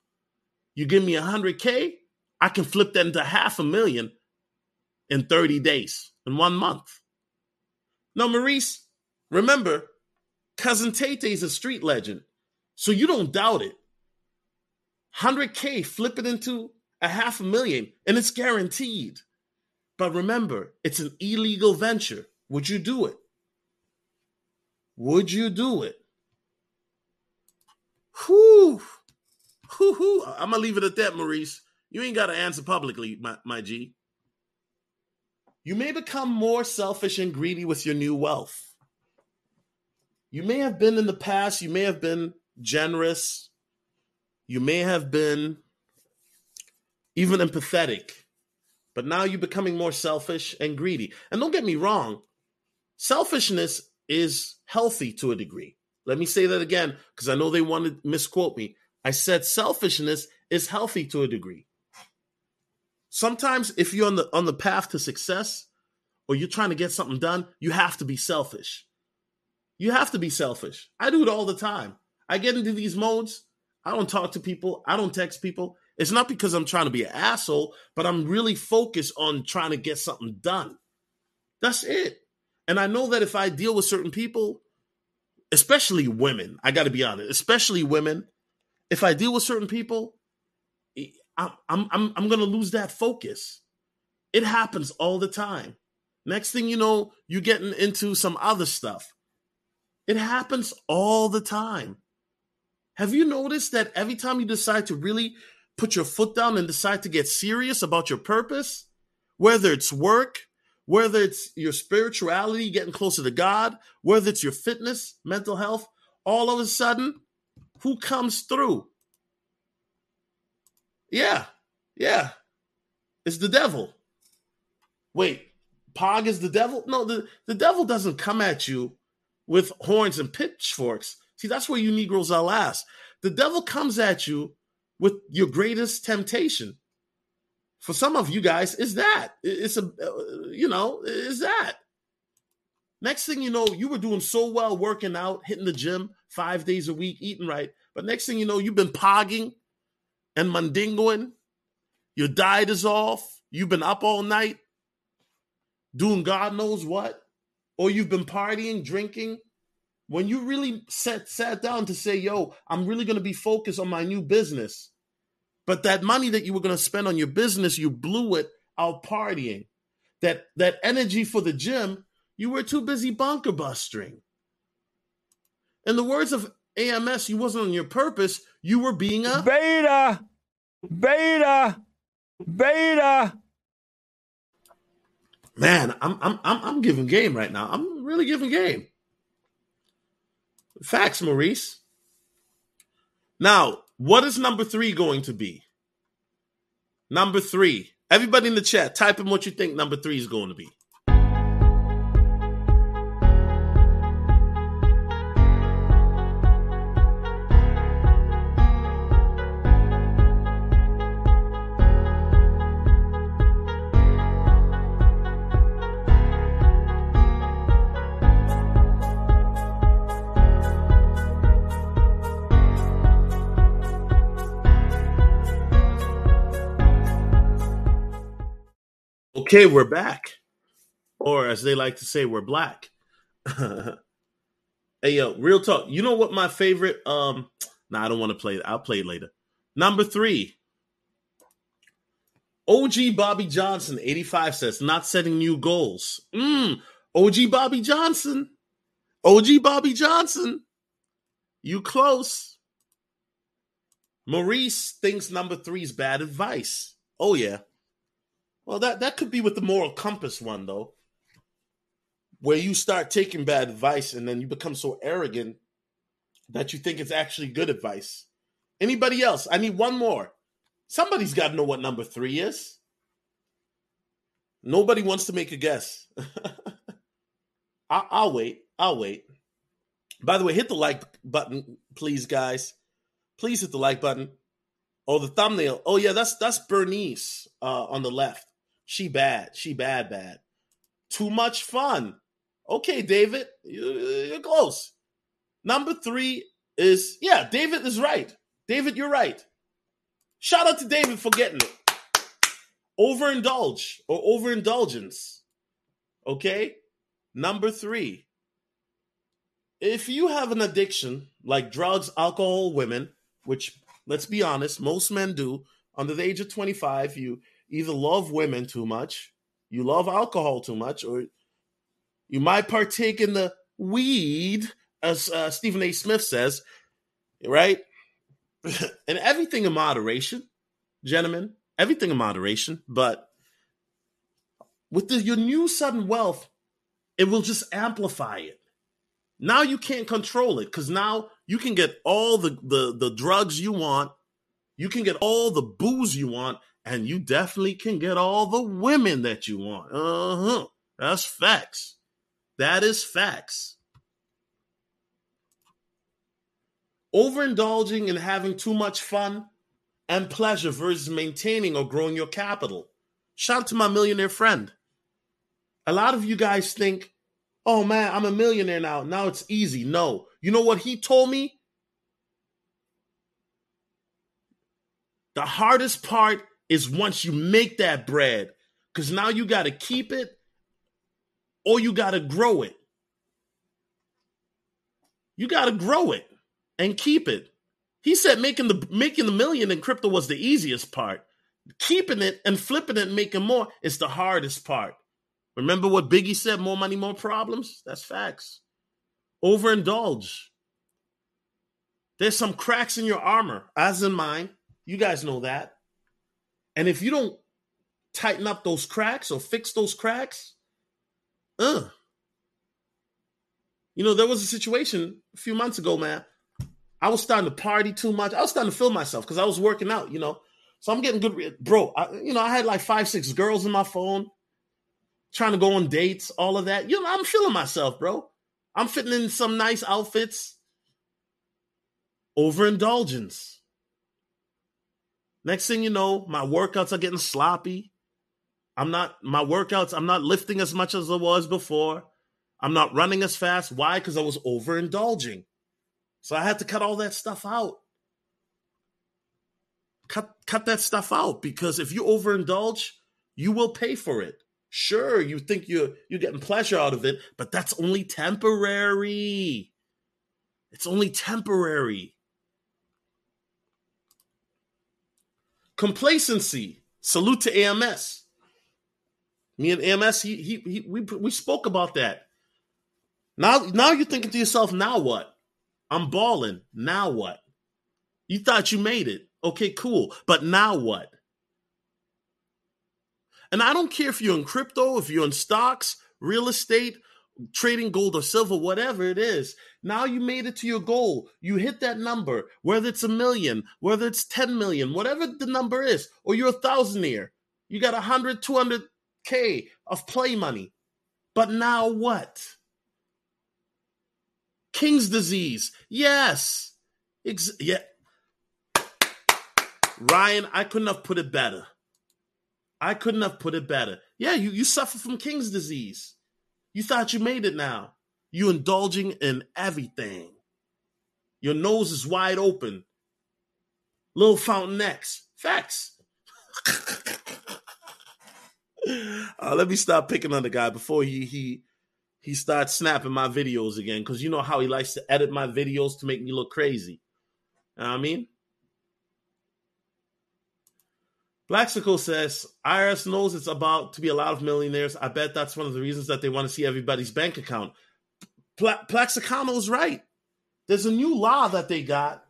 you give me a 100K, I can flip that into half a million in 30 days, in one month. Now, Maurice, remember, Cousin Tate is a street legend, so you don't doubt it. 100K, flip it into a half a million, and it's guaranteed. But remember, it's an illegal venture. Would you do it? Would you do it? Whew. Hoo-hoo. I'm gonna leave it at that, Maurice. You ain't got to answer publicly, my, my G. You may become more selfish and greedy with your new wealth. You may have been in the past, you may have been generous, you may have been even empathetic, but now you're becoming more selfish and greedy. And don't get me wrong, selfishness is healthy to a degree. Let me say that again because I know they want to misquote me. I said selfishness is healthy to a degree. Sometimes if you're on the on the path to success or you're trying to get something done, you have to be selfish. You have to be selfish. I do it all the time. I get into these modes. I don't talk to people. I don't text people. It's not because I'm trying to be an asshole, but I'm really focused on trying to get something done. That's it. And I know that if I deal with certain people, especially women, I got to be honest, especially women, if I deal with certain people, I'm I'm I'm, I'm going to lose that focus. It happens all the time. Next thing you know, you're getting into some other stuff. It happens all the time. Have you noticed that every time you decide to really put your foot down and decide to get serious about your purpose, whether it's work, whether it's your spirituality, getting closer to God, whether it's your fitness, mental health, all of a sudden who comes through? Yeah, yeah. It's the devil. Wait, Pog is the devil? No, the, the devil doesn't come at you with horns and pitchforks. See, that's where you Negroes are last. The devil comes at you with your greatest temptation. For some of you guys, is that it's a uh, you know is that Next thing you know, you were doing so well working out, hitting the gym five days a week, eating right. But next thing you know, you've been pogging and mandingoing. Your diet is off. You've been up all night doing God knows what. Or you've been partying, drinking. When you really sat, sat down to say, yo, I'm really going to be focused on my new business. But that money that you were going to spend on your business, you blew it out partying. That that energy for the gym, you were too busy bunker busting. In the words of AMS, you wasn't on your purpose. You were being a beta, beta, beta. Man, I'm I'm I'm I'm giving game right now. I'm really giving game. Facts, Maurice. Now, what is number three going to be? Number three. Everybody in the chat, type in what you think number three is going to be. Okay, we're back. Or as they like to say, we're black. hey yo, real talk. You know what my favorite um nah, I don't want to play it. I'll play it later. Number three. OG Bobby Johnson, 85 says, not setting new goals. Mm, OG Bobby Johnson. OG Bobby Johnson. You close. Maurice thinks number three is bad advice. Oh yeah. Well, that that could be with the moral compass one though, where you start taking bad advice and then you become so arrogant that you think it's actually good advice. Anybody else? I need one more. Somebody's got to know what number three is. Nobody wants to make a guess. I'll, I'll wait. I'll wait. By the way, hit the like button, please, guys. Please hit the like button. Oh, the thumbnail. Oh yeah, that's that's Bernice uh, on the left. She bad. She bad, bad. Too much fun. Okay, David, you're close. Number three is, yeah, David is right. David, you're right. Shout out to David for getting it. Overindulge or overindulgence. Okay? Number three. If you have an addiction like drugs, alcohol, women, which let's be honest, most men do, under the age of 25, you either love women too much, you love alcohol too much, or you might partake in the weed, as uh, Stephen A. Smith says, right? and everything in moderation, gentlemen, everything in moderation. But with the, your new sudden wealth, it will just amplify it. Now you can't control it because now you can get all the, the the drugs you want, you can get all the booze you want, and you definitely can get all the women that you want. Uh huh. That's facts. That is facts. Overindulging and having too much fun and pleasure versus maintaining or growing your capital. Shout out to my millionaire friend. A lot of you guys think, oh man, I'm a millionaire now. Now it's easy. No. You know what he told me? The hardest part is once you make that bread, because now you got to keep it or you got to grow it. You got to grow it and keep it. He said making the making the million in crypto was the easiest part. Keeping it and flipping it and making more is the hardest part. Remember what Biggie said, more money, more problems? That's facts. Overindulge. There's some cracks in your armor, as in mine. You guys know that. And if you don't tighten up those cracks or fix those cracks, uh. You know, there was a situation a few months ago, man. I was starting to party too much. I was starting to feel myself because I was working out, you know. So I'm getting good, bro. I, you know, I had like five, six girls in my phone, trying to go on dates, all of that. You know, I'm feeling myself, bro. I'm fitting in some nice outfits. Overindulgence. Next thing you know, my workouts are getting sloppy. I'm not my workouts, I'm not lifting as much as I was before. I'm not running as fast. Why? Because I was overindulging. So I had to cut all that stuff out. Cut cut that stuff out because if you overindulge, you will pay for it. Sure, you think you're you're getting pleasure out of it, but that's only temporary. It's only temporary. Complacency. Salute to AMS. Me and AMS, he, he, he we we spoke about that. Now now you're thinking to yourself, now what? I'm balling. Now what? You thought you made it. Okay, cool. But now what? And I don't care if you're in crypto, if you're in stocks, real estate, trading gold or silver, whatever it is. Now you made it to your goal. You hit that number, whether it's a million, whether it's 10 million, whatever the number is, or you're a thousandaire. You got 100, 200K of play money. But now what? King's disease. Yes. Ex- yeah. Ryan, I couldn't have put it better. I couldn't have put it better. Yeah, you, you suffer from King's disease. You thought you made it now. You indulging in everything. Your nose is wide open. Little fountain necks. Facts. uh, let me stop picking on the guy before he he he starts snapping my videos again because you know how he likes to edit my videos to make me look crazy. You know what I mean? Blaxico says IRS knows it's about to be a lot of millionaires. I bet that's one of the reasons that they want to see everybody's bank account. Pla- Plaxicano is right. There's a new law that they got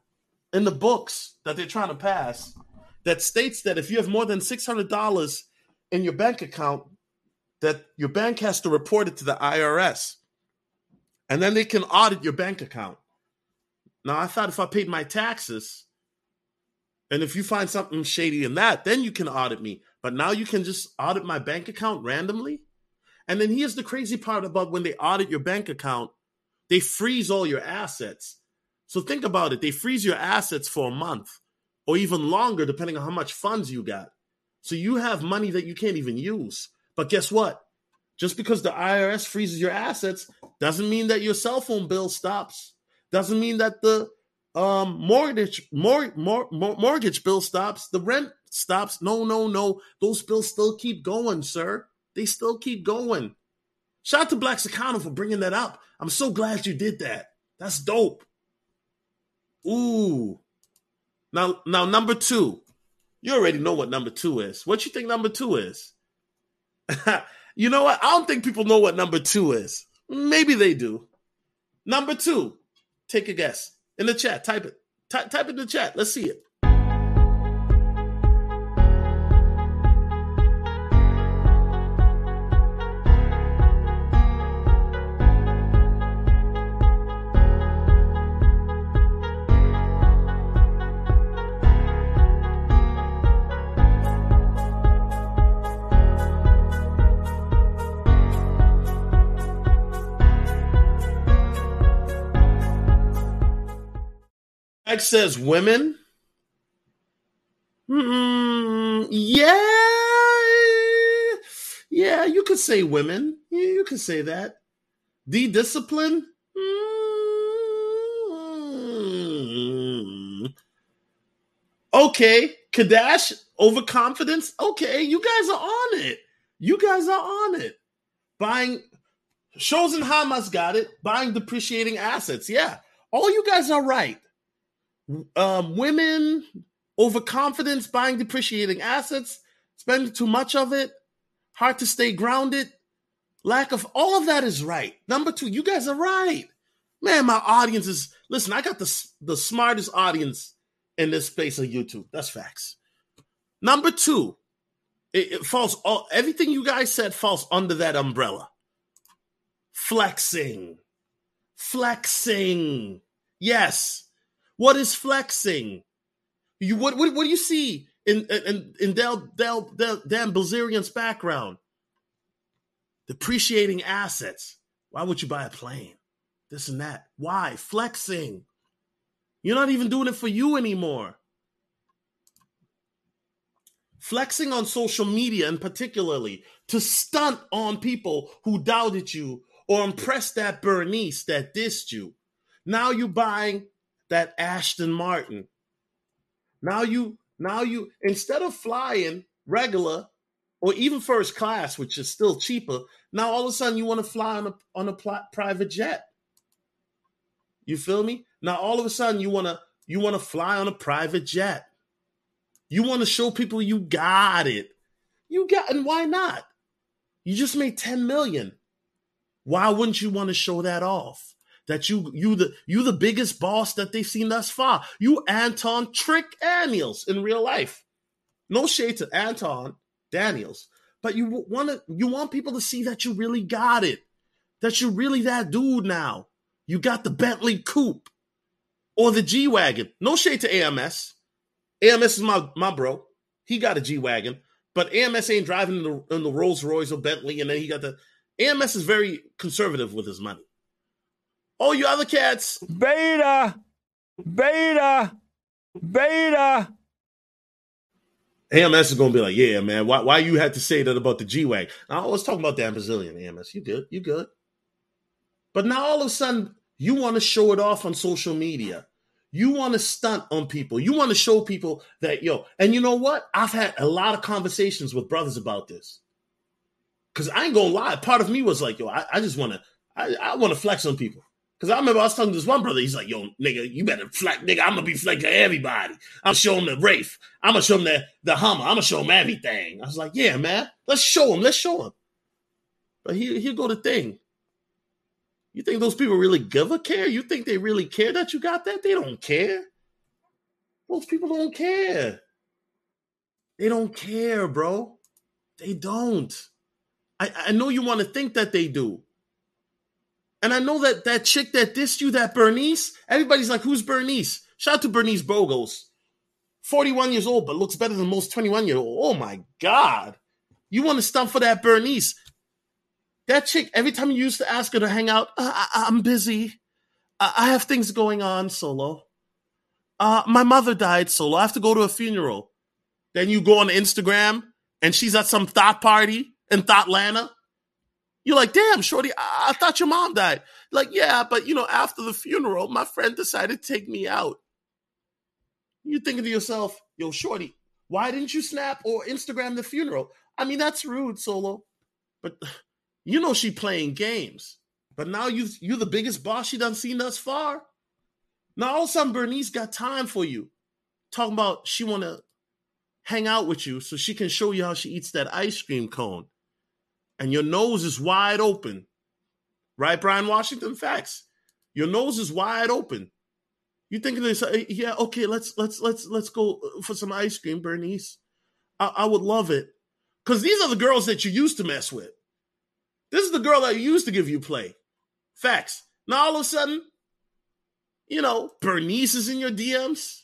in the books that they're trying to pass that states that if you have more than six hundred dollars in your bank account, that your bank has to report it to the IRS, and then they can audit your bank account. Now, I thought if I paid my taxes, and if you find something shady in that, then you can audit me. But now you can just audit my bank account randomly. And then here's the crazy part about when they audit your bank account, they freeze all your assets. So think about it. They freeze your assets for a month or even longer, depending on how much funds you got. So you have money that you can't even use. But guess what? Just because the IRS freezes your assets doesn't mean that your cell phone bill stops. Doesn't mean that the um mortgage mor- mor- mor- mortgage bill stops. The rent stops. No no no. Those bills still keep going sir. They still keep going. Shout out to Blaxicano for bringing that up. I'm so glad you did that. That's dope. Ooh. Now now number two. You already know what number two is. What you think number two is? You know what? I don't think people know what number two is. Maybe they do. Number two. Take a guess in the chat. Type it. Ty- type it in the chat. Let's see it. X says women. Mm, yeah, yeah, you could say women. Yeah, you could say that. The discipline. Mm. Okay, Kadash overconfidence. Okay, you guys are on it. You guys are on it. Buying shows and Hamas got it. Buying depreciating assets. Yeah, all you guys are right um, women, overconfidence, buying depreciating assets, spending too much of it, hard to stay grounded, lack of all of that is right. Number two, you guys are right. Man, my audience is listen, I got the, the smartest audience in this space of YouTube. That's facts. Number two, it, it falls all everything you guys said falls under that umbrella. Flexing. Flexing. Yes what is flexing? You what what, what do you see in in in Dale Dale, Dale Dan Bilzerian's background? Depreciating assets. Why would you buy a plane? This and that. Why? Flexing. You're not even doing it for you anymore. Flexing on social media, and particularly to stunt on people who doubted you or impress that Bernice that dissed you. Now you're buying that Aston Martin. Now you now you instead of flying regular or even first class, which is still cheaper, now all of a sudden you want to fly on a on a pl- private jet. You feel me? Now all of a sudden you want to you want to fly on a private jet. You want to show people you got it. You got and why not? You just made 10 million. Why wouldn't you want to show that off? That you you the you the biggest boss that they've seen thus far. You Anton Trick Daniels in real life. No shade to Anton Daniels, but you want to you want people to see that you really got it. that you're really that dude now. You got the Bentley coupe or the G Wagon. No shade to AMS. AMS is my, my bro. He got a G Wagon, but AMS ain't driving in the, in the Rolls Royce or Bentley. And then he got the AMS is very conservative with his money. Oh, you other cats. Beta, beta, beta. AMS is gonna be like, yeah, man. Why why you had to say that about the G Wag? I was talking about that Brazilian AMS. You good? You good? But now all of a sudden you want to show it off on social media. You want to stunt on people. You want to show people that yo. And you know what? I've had a lot of conversations with brothers about this. Cause I ain't gonna lie. Part of me was like, yo, I, I just want to, I, I want to flex on people. Cause I remember I was talking to this one brother. He's like, "Yo, nigga, you better flex, nigga. I'm gonna be flexing everybody. I'm gonna show him the Wraith. I'm gonna show him the the Hummer. I'm gonna show him everything." I was like, "Yeah, man. Let's show him. Let's show him." But here, here go the thing. You think those people really give a care? You think they really care that you got that? They don't care. Those people don't care. They don't care, bro. They don't. I, I know you want to think that they do. And I know that that chick that dissed you, that Bernice, everybody's like, who's Bernice? Shout out to Bernice Bogos. 41 years old, but looks better than most 21 year old. Oh my God. You want to stump for that Bernice. That chick, every time you used to ask her to hang out, I, am busy. Uh, I have things going on solo. Uh, my mother died solo. I have to go to a funeral. Then you go on Instagram and she's at some thought party in Thoughlanta you're like, damn, Shorty, I-, I thought your mom died. Like, yeah, but you know, after the funeral, my friend decided to take me out. You're thinking to yourself, yo, Shorty, why didn't you snap or Instagram the funeral? I mean, that's rude, Solo. But you know she playing games. But now you you're the biggest boss she done seen thus far. Now all of a sudden Bernice got time for you. Talking about she wanna hang out with you so she can show you how she eats that ice cream cone and your nose is wide open, right, Brian Washington? Facts. Your nose is wide open. You thinking this? Yeah, okay. Let's let's let's let's go uh, for some ice cream, Bernice. I, I would love it because these are the girls that you used to mess with. This is the girl that used to give you play. Facts. Now all of a sudden, you know, Bernice is in your DMs.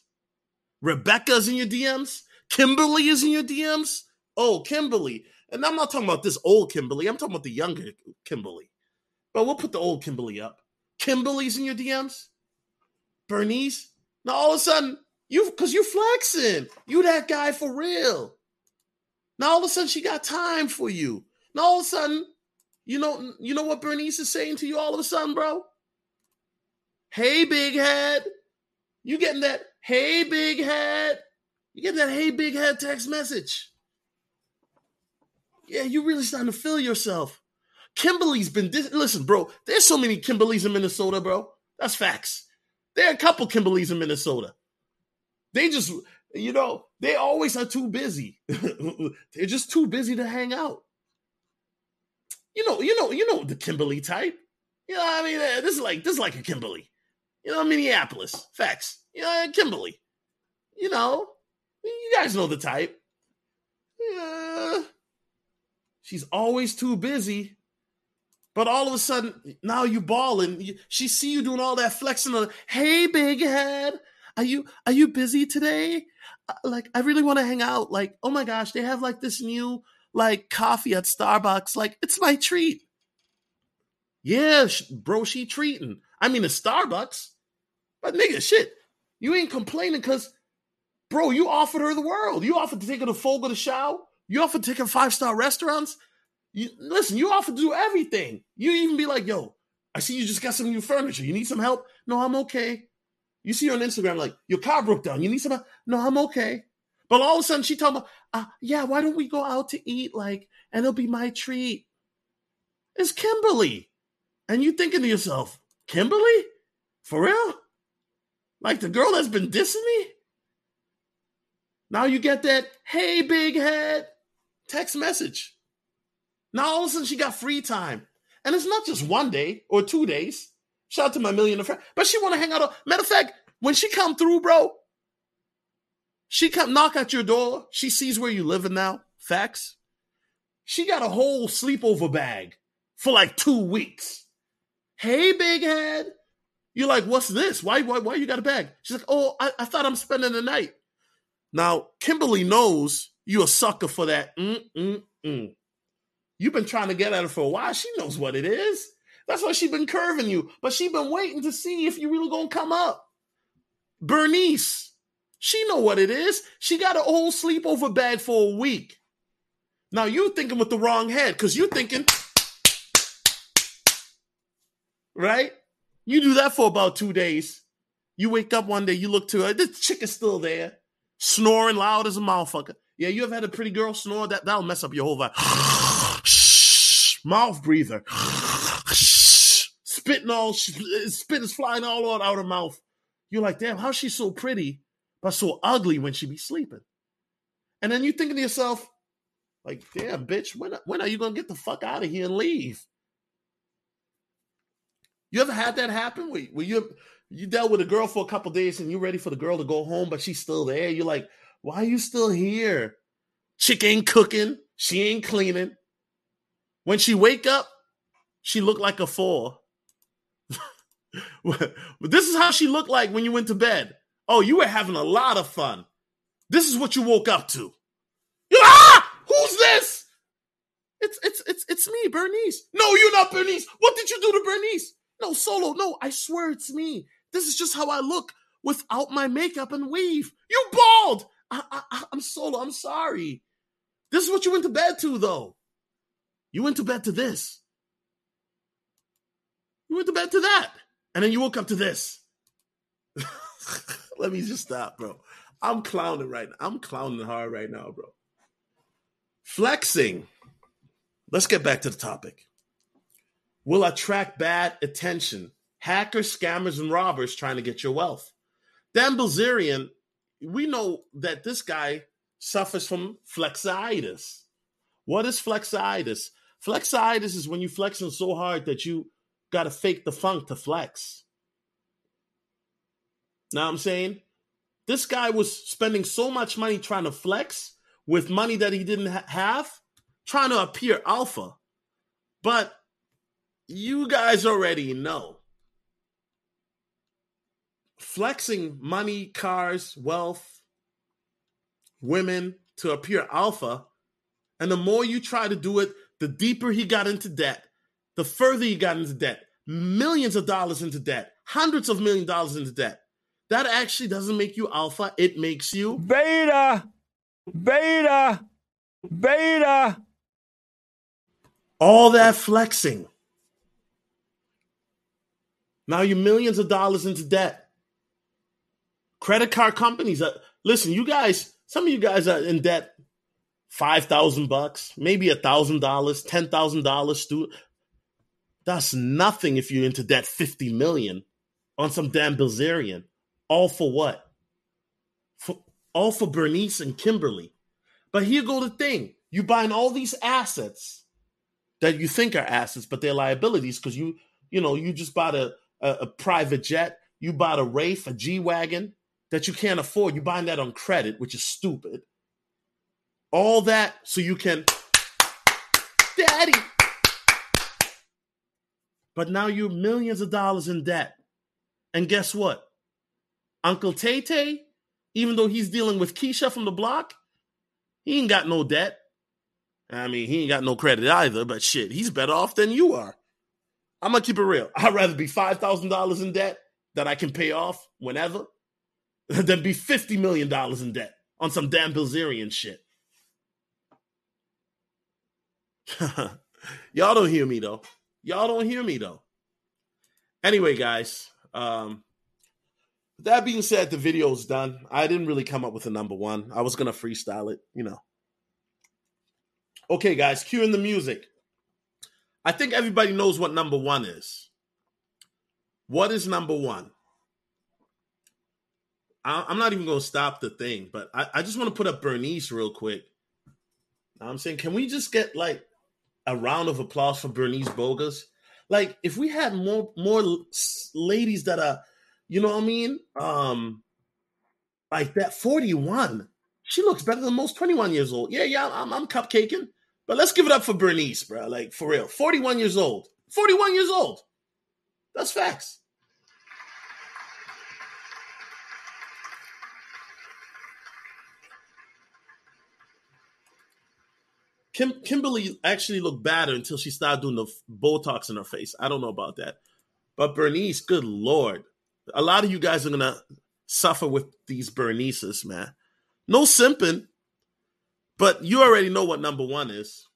Rebecca's in your DMs. Kimberly is in your DMs. Oh, Kimberly. And I'm not talking about this old Kimberly. I'm talking about the younger Kimberly. But we'll put the old Kimberly up. Kimberly's in your DMs. Bernice. Now all of a sudden, you because you flexing. You that guy for real. Now all of a sudden she got time for you. Now all of a sudden, you know, you know what Bernice is saying to you all of a sudden, bro? Hey, big head. You getting that hey big head? You get that hey big head text message yeah, you're really starting to feel yourself. Kimberly's been dis- listen, bro. There's so many Kimberlys in Minnesota, bro. That's facts. There are a couple Kimberlys in Minnesota. They just, you know, they always are too busy. They're just too busy to hang out. You know, you know, you know the Kimberly type. You know, I mean, this is like this is like a Kimberly. You know, Minneapolis. Facts. You know, Kimberly. You know, you guys know the type. Yeah She's always too busy. But all of a sudden, now you balling. She see you doing all that flexing. Of, hey, big head, are you are you busy today? Uh, like, I really want to hang out. Like, oh my gosh, they have like this new like coffee at Starbucks. Like, it's my treat. Yeah, bro, she treating. I mean, it's Starbucks, but nigga, shit, you ain't complaining because, bro, you offered her the world. You offered to take her to Fogo de Chão. You offer taking five star restaurants. You listen. You offer to do everything. You even be like, "Yo, I see you just got some new furniture. You need some help? No, I'm okay." You see her on Instagram like, "Your car broke down. You need some?" Help? No, I'm okay. But all of a sudden, she talking about, uh, "Yeah, why don't we go out to eat? Like, and it'll be my treat." It's Kimberly, and you thinking to yourself, "Kimberly, for real? Like the girl that's been dissing me?" Now you get that, "Hey, big head." Text message. Now all of a sudden she got free time. And it's not just one day or two days. Shout out to my millionaire friend. But she want to hang out. Matter of fact, when she come through, bro, she come knock at your door. She sees where you living now. Facts. She got a whole sleepover bag for like two weeks. Hey, big head. You're like, what's this? Why, why, why you got a bag? She's like, oh, I, I thought I'm spending the night. Now, Kimberly knows you're a sucker for that. Mm-mm-mm. You've been trying to get at her for a while. She knows what it is. That's why she's been curving you. But she's been waiting to see if you really gonna come up. Bernice, she know what it is. She got a whole sleepover bag for a week. Now you thinking with the wrong head, because you thinking, right? You do that for about two days. You wake up one day, you look to her, the chick is still there, snoring loud as a motherfucker. Yeah, you ever had a pretty girl snore? That that'll mess up your whole vibe. Mouth breather. Spitting all, spit is flying all out, out her mouth. You're like, damn, how's she so pretty, but so ugly when she be sleeping? And then you thinking to yourself, like, damn, bitch, when when are you gonna get the fuck out of here and leave? You ever had that happen where, where you you dealt with a girl for a couple days and you're ready for the girl to go home, but she's still there? You're like, why are you still here? Chick ain't cooking, she ain't cleaning. When she wake up, she looked like a four. this is how she looked like when you went to bed. Oh, you were having a lot of fun. This is what you woke up to. Ah! Who's this? It's it's it's it's me, Bernice. No, you're not Bernice. What did you do to Bernice? No, solo. No, I swear it's me. This is just how I look without my makeup and weave. You bald. I, I, I'm solo. I'm sorry. This is what you went to bed to, though. You went to bed to this. You went to bed to that. And then you woke up to this. Let me just stop, bro. I'm clowning right now. I'm clowning hard right now, bro. Flexing. Let's get back to the topic. Will attract bad attention. Hackers, scammers, and robbers trying to get your wealth. Dan Bilzerian, we know that this guy suffers from flexitis. What is flexitis? Flexitis is when you flexing so hard that you got to fake the funk to flex. Now I'm saying this guy was spending so much money trying to flex with money that he didn't ha- have, trying to appear alpha. But you guys already know flexing money, cars, wealth, women to appear alpha. And the more you try to do it, the deeper he got into debt, the further he got into debt, millions of dollars into debt, hundreds of million dollars into debt. That actually doesn't make you alpha, it makes you beta, beta, beta. All that flexing. Now you're millions of dollars into debt. Credit card companies, are, listen, you guys, some of you guys are in debt five thousand bucks, maybe a thousand dollars, ten thousand dollars. Student, that's nothing if you're into debt fifty million on some damn Bilzerian. All for what? For, all for Bernice and Kimberly. But here go the thing: you buying all these assets that you think are assets, but they're liabilities because you, you know, you just bought a, a, a private jet, you bought a Wraith, a G wagon that you can't afford. You buying that on credit, which is stupid all that so you can, daddy. But now you're millions of dollars in debt. And guess what? Uncle Tay Tay, even though he's dealing with Keisha from the block, he ain't got no debt. I mean, he ain't got no credit either, but shit, he's better off than you are. I'm gonna keep it real. I'd rather be $5,000 in debt that I can pay off whenever than be $50 million in debt on some damn Bilzerian shit. Y'all don't hear me though. Y'all don't hear me though. Anyway, guys, um, that being said, the video's done. I didn't really come up with a number one. I was gonna freestyle it, you know. Okay, guys, cueing the music. I think everybody knows what number one is. What is number one? I, am not even gonna stop the thing, but I, I just want to put up Bernice real quick. I'm saying, can we just get like a round of applause for Bernice Bogus. Like if we had more more ladies that are, you know what I mean, um, like that forty one, she looks better than most twenty one years old. Yeah, yeah, I'm, I'm cupcaking, but let's give it up for Bernice, bro. Like for real, forty one years old, forty one years old. That's facts. Kim, Kimberly actually looked better until she started doing the Botox in her face. I don't know about that. But Bernice, good Lord. A lot of you guys are to suffer with these Bernices, man. No simping, but you already know what number one is.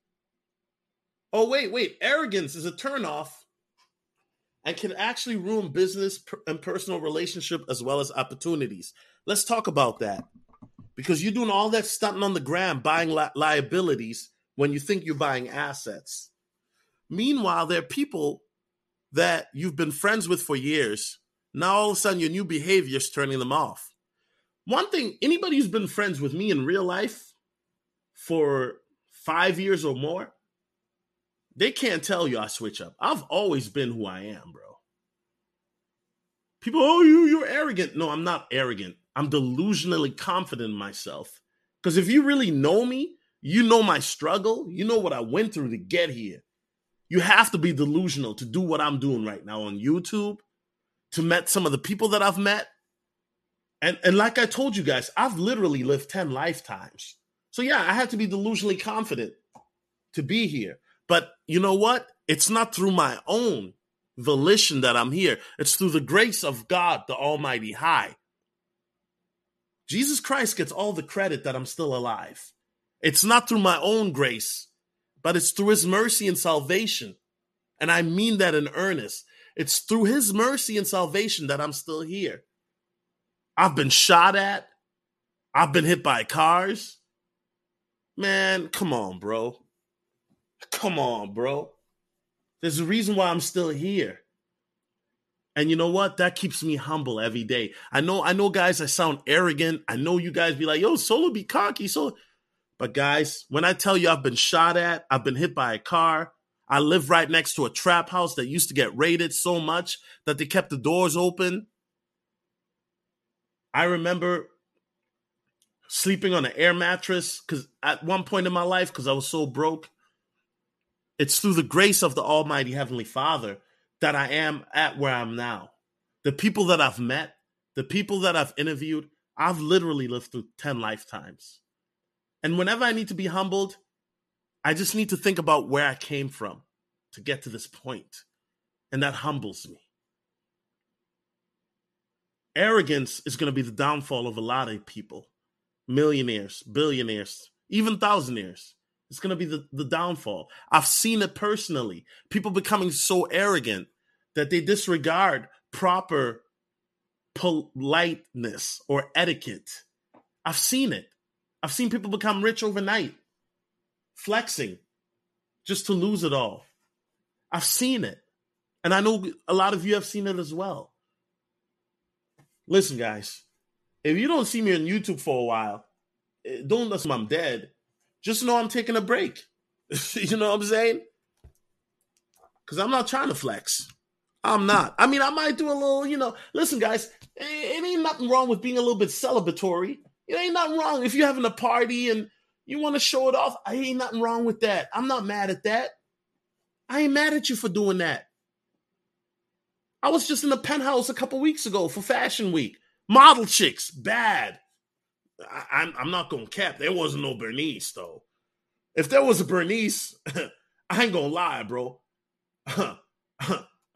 Oh, wait, wait. Arrogance is a turnoff and can actually ruin business and personal relationship as well as opportunities. Let's talk about that. Because you're doing all that stunting on the ground, buying li- liabilities when you think you're buying assets. Meanwhile, there are people that you've been friends with for years. Now all of a sudden your new behavior is turning them off. One thing, anybody who's been friends with me in real life for five years or more, they can't tell you I switch up. I've always been who I am, bro. People, oh, you you're arrogant. No, I'm not arrogant. I'm delusionally confident in myself. Because if you really know me, you know my struggle. You know what I went through to get here. You have to be delusional to do what I'm doing right now on YouTube, to met some of the people that I've met. And, and like I told you guys, I've literally lived 10 lifetimes. So yeah, I have to be delusionally confident to be here. But you know what? It's not through my own volition that I'm here. It's through the grace of God, the Almighty High. Jesus Christ gets all the credit that I'm still alive. It's not through my own grace, but it's through his mercy and salvation. And I mean that in earnest. It's through his mercy and salvation that I'm still here. I've been shot at. I've been hit by cars. Man, come on, bro. Come on, bro. There's a reason why I'm still here. And you know what? That keeps me humble every day. I know, I know, guys, I sound arrogant. I know you guys be like, yo, Solo be cocky. So but guys, when I tell you I've been shot at, I've been hit by a car, I live right next to a trap house that used to get raided so much that they kept the doors open. I remember sleeping on an air mattress because at one point in my life, because I was so broke, it's through the grace of the Almighty Heavenly Father that I am at where I'm now. The people that I've met, the people that I've interviewed, I've literally lived through 10 lifetimes. And whenever I need to be humbled, I just need to think about where I came from to get to this point. And that humbles me. Arrogance is going to be the downfall of a lot of people millionaires, billionaires, even thousandaires. It's going to be the, the downfall. I've seen it personally. People becoming so arrogant that they disregard proper politeness or etiquette. I've seen it. I've seen people become rich overnight, flexing just to lose it all. I've seen it. And I know a lot of you have seen it as well. Listen, guys, if you don't see me on YouTube for a while, eh, don't assume I'm dead. Just know I'm taking a break. you know what I'm saying? Because I'm not trying to flex. I'm not. I mean, I might do a little, you know. Listen, guys, it ain't nothing wrong with being a little bit celebratory. It ain't nothing wrong. If you're having a party and you want to show it off, I ain't nothing wrong with that. I'm not mad at that. I ain't mad at you for doing that. I was just in the penthouse a couple weeks ago for Fashion Week. Model chicks, bad. I, I'm, I'm not gonna cap. There wasn't no Bernice though. If there was a Bernice, I ain't gonna lie, bro.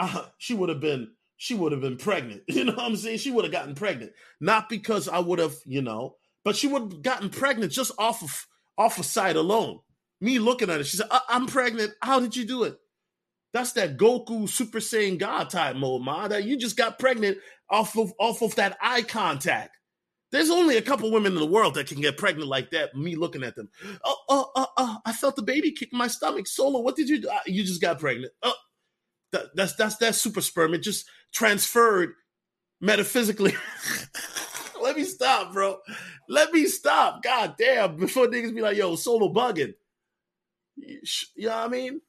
Uh-huh. she would have been she would have been pregnant. You know what I'm saying? She would have gotten pregnant. Not because I would have, you know, but she would have gotten pregnant just off of off of sight alone. Me looking at it, she said, "I'm pregnant. How did you do it?" That's that Goku Super Saiyan God type mode, ma. That you just got pregnant off of off of that eye contact. There's only a couple women in the world that can get pregnant like that. Me looking at them. Oh, oh, oh, oh I felt the baby kick my stomach. Solo, what did you do? Ah, you just got pregnant. Oh, that, that's that's that's super sperm. It just transferred metaphysically. Let me stop, bro. Let me stop. God damn. Before niggas be like, yo, solo bugging. You know what I mean?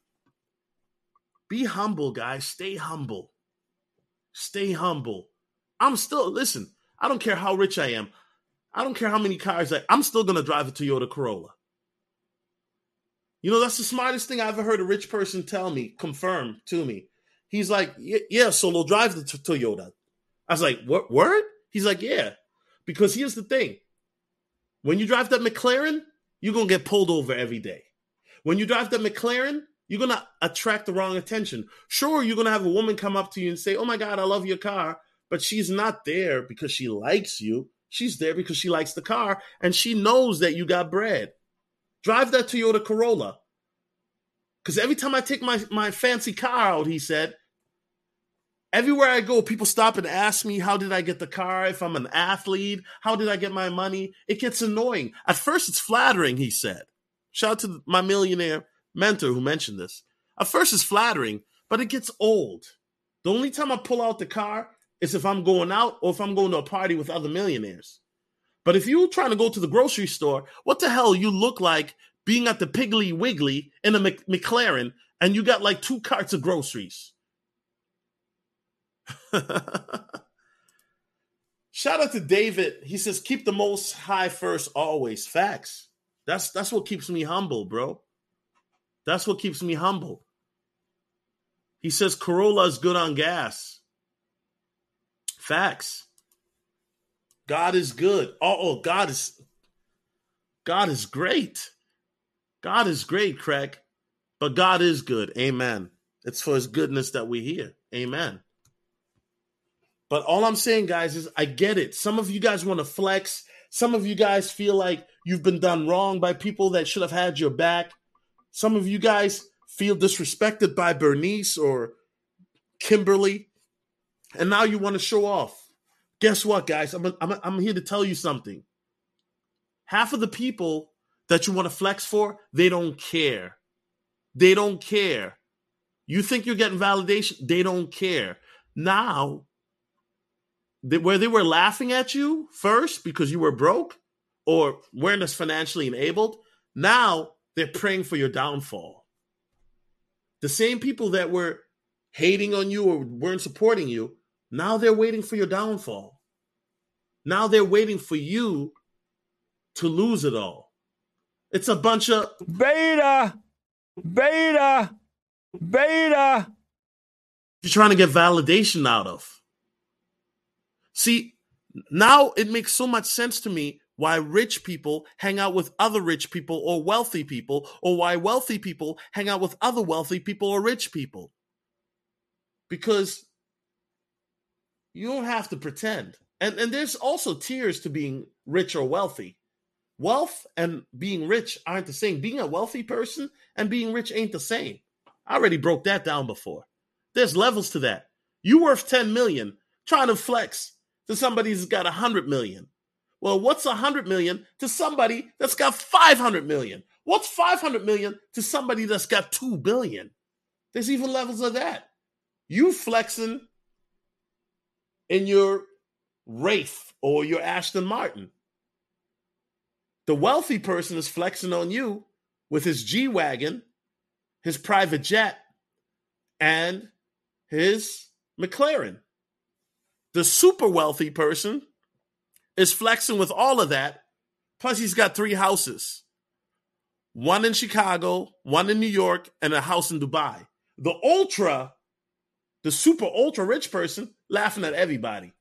Be humble, guys. Stay humble. Stay humble. I'm still, listen, I don't care how rich I am. I don't care how many cars I, I'm still going to drive a Toyota Corolla. You know, that's the smartest thing I ever heard a rich person tell me, confirm to me. He's like, yeah, Solo, drive the t- Toyota. I was like, what word? He's like, yeah. Because here's the thing. When you drive that McLaren, you're gonna get pulled over every day. When you drive that McLaren, you're gonna attract the wrong attention. Sure, you're gonna have a woman come up to you and say, Oh my god, I love your car, but she's not there because she likes you. She's there because she likes the car and she knows that you got bread. Drive that Toyota Corolla. Because every time I take my, my fancy car out, he said, everywhere I go, people stop and ask me, How did I get the car? If I'm an athlete, how did I get my money? It gets annoying. At first, it's flattering, he said. Shout out to my millionaire mentor who mentioned this. At first, it's flattering, but it gets old. The only time I pull out the car is if I'm going out or if I'm going to a party with other millionaires. But if you're trying to go to the grocery store, what the hell you look like being at the Piggly Wiggly in a McLaren and you got like two carts of groceries? Shout out to David. He says, keep the most high first always. Facts. That's that's what keeps me humble, bro. That's what keeps me humble. He says Corolla is good on gas. Facts. God is good. Oh, oh, God is God is great. God is great, Craig. But God is good. Amen. It's for his goodness that we hear. Amen. But all I'm saying, guys, is I get it. Some of you guys want to flex. Some of you guys feel like you've been done wrong by people that should have had your back. Some of you guys feel disrespected by Bernice or Kimberly, and now you want to show off. Guess what, guys? I'm, I'm, I'm here to tell you something. Half of the people that you want to flex for, they don't care. They don't care. You think you're getting validation? They don't care. Now, they, where they were laughing at you first because you were broke or weren't as financially enabled, now they're praying for your downfall. The same people that were hating on you or weren't supporting you, now they're waiting for your downfall. Now they're waiting for you to lose it all. It's a bunch of beta, beta, beta. You're trying to get validation out of. See, now it makes so much sense to me why rich people hang out with other rich people or wealthy people, or why wealthy people hang out with other wealthy people or rich people. Because you don't have to pretend. And, and there's also tiers to being rich or wealthy. Wealth and being rich aren't the same. Being a wealthy person and being rich ain't the same. I already broke that down before. There's levels to that. You worth 10 million, trying to flex to somebody who's got 100 million. Well, what's 100 million to somebody that's got 500 million? What's 500 million to somebody that's got 2 billion? There's even levels of that. You flexing in your Wraith or your Aston Martin. The wealthy person is flexing on you with his G Wagon, his private jet, and his McLaren. The super wealthy person is flexing with all of that. Plus, he's got three houses one in Chicago, one in New York, and a house in Dubai. The ultra, the super ultra rich person, laughing at everybody.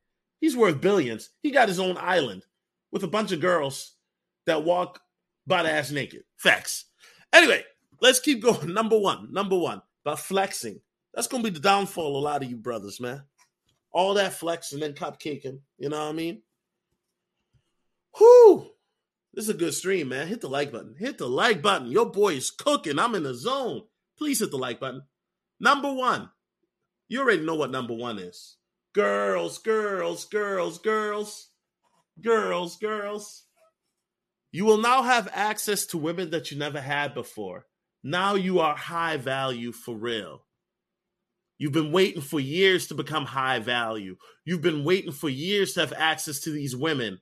He's worth billions. He got his own island with a bunch of girls that walk butt ass naked. Facts. Anyway, let's keep going. Number one, number one, about flexing. That's gonna be the downfall of a lot of you brothers, man. All that flex and then cupcaking, you know what I mean? Whoo! This is a good stream, man. Hit the like button. Hit the like button. Your boy is cooking. I'm in the zone. Please hit the like button. Number one. You already know what number one is. Girls, girls, girls, girls, girls, girls. You will now have access to women that you never had before. Now you are high value for real. You've been waiting for years to become high value. You've been waiting for years to have access to these women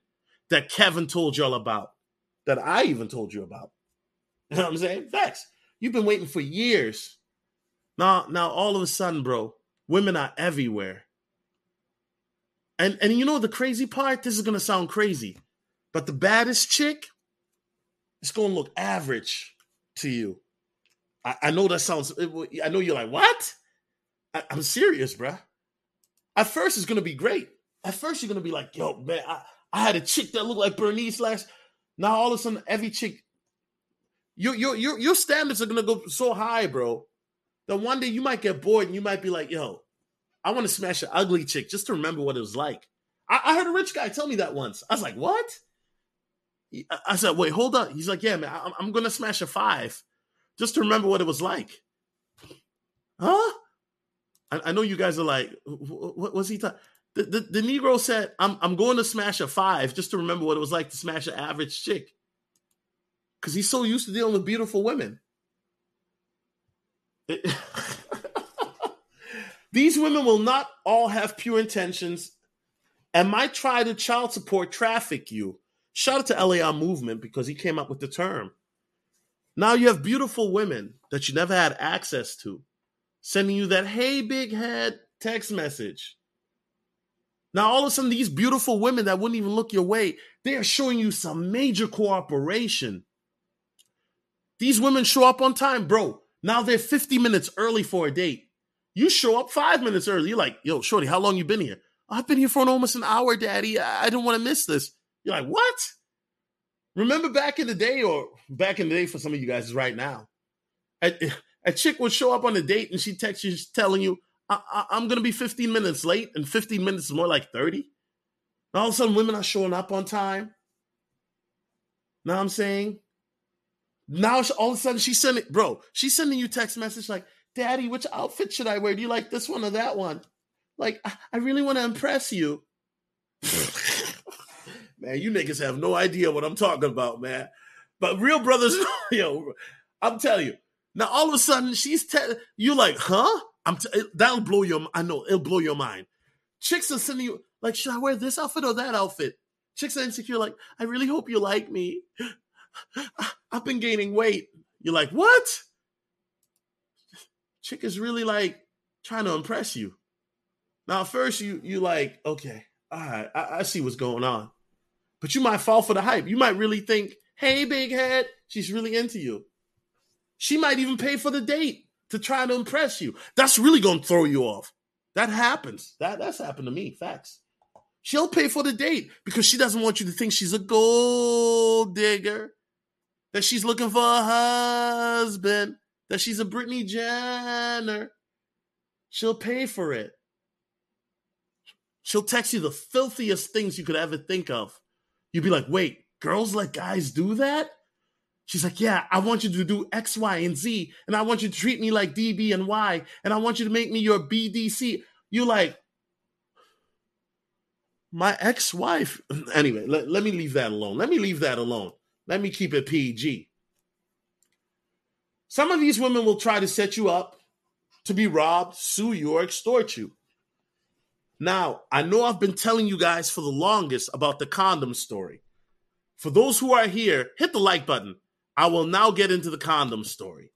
that Kevin told y'all about, that I even told you about. You know what I'm saying? Facts. You've been waiting for years. Now, now all of a sudden, bro, women are everywhere. And and you know the crazy part? This is gonna sound crazy, but the baddest chick is gonna look average to you. I, I know that sounds. I know you're like, what? I, am serious, bruh. At first, it's gonna be great. At first, you're gonna be like, yo, man, I, I had a chick that looked like Bernice last. Now all of a sudden, every chick, your your your your standards are gonna go so high, bro. That one day you might get bored and you might be like, yo, I want to smash an ugly chick just to remember what it was like. I, I heard a rich guy tell me that once. I was like, what? I said, wait, hold up. He's like, yeah, man, I'm, I'm gonna smash a five just to remember what it was like. Huh? I, I know you guys are like, what was he talking? The, the, the Negro said, I'm, I'm going to smash a five just to remember what it was like to smash an average chick. Because he's so used to dealing with beautiful women. These women will not all have pure intentions and might try to child support traffic you. Shout out to LAR Movement because he came up with the term. Now you have beautiful women that you never had access to sending you that hey big head text message. Now all of a sudden these beautiful women that wouldn't even look your way, they are showing you some major cooperation. These women show up on time, bro. Now they're 50 minutes early for a date. You show up five minutes early. You're like, yo, Shorty, how long you been here? I've been here for almost an hour, Daddy. I, I didn't want to miss this. You're like, what? Remember back in the day, or back in the day for some of you guys is right now. A, a chick would show up on a date and she texts you telling you, I, am going to be 15 minutes late, and 15 minutes is more like 30. And all of a sudden, women are showing up on time. Now I'm saying, now all of a sudden she's sending, bro, she's sending you text message like, Daddy, which outfit should I wear? Do you like this one or that one? Like, I really want to impress you. man, you niggas have no idea what I'm talking about, man. But real brothers, yo, I'm telling you. Now all of a sudden she's te- you like, huh? I'm t- that'll blow your. I know it'll blow your mind. Chicks are sending you like, should I wear this outfit or that outfit? Chicks are insecure, like, I really hope you like me. I've been gaining weight. You're like, what? chick is really like trying to impress you. Now, first you you like, okay, all right, I, I see what's going on. But you might fall for the hype. You might really think, hey, big head, she's really into you. She might even pay for the date to try to impress you. That's really gonna throw you off. That happens. That that's happened to me. Facts. She'll pay for the date because she doesn't want you to think she's a gold digger, that she's looking for a husband that she's a Brittany Renner, she'll pay for it. She'll text you the filthiest things you could ever think of. You'd be like, wait, girls let guys do that? She's like, yeah, I want you to do X, Y, and Z, and I want you to treat me like DB and Y, and I want you to make me your BDC. You like, my ex-wife. Anyway, let, let me leave that alone. Let me leave that alone. Let me keep it PG. Some of these women will try to set you up to be robbed, sue you, or extort you. Now, I know I've been telling you guys for the longest about the condom story. For those who are here, hit the like button. I will now get into the condom story.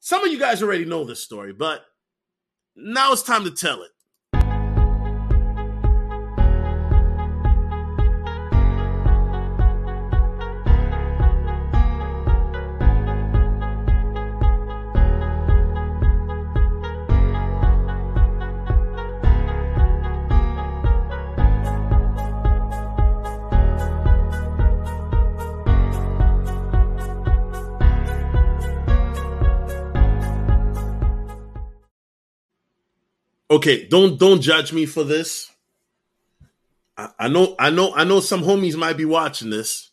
Some of you guys already know this story, but now it's time to tell it. Okay, don't don't judge me for this. I, I know, I know, I know. Some homies might be watching this,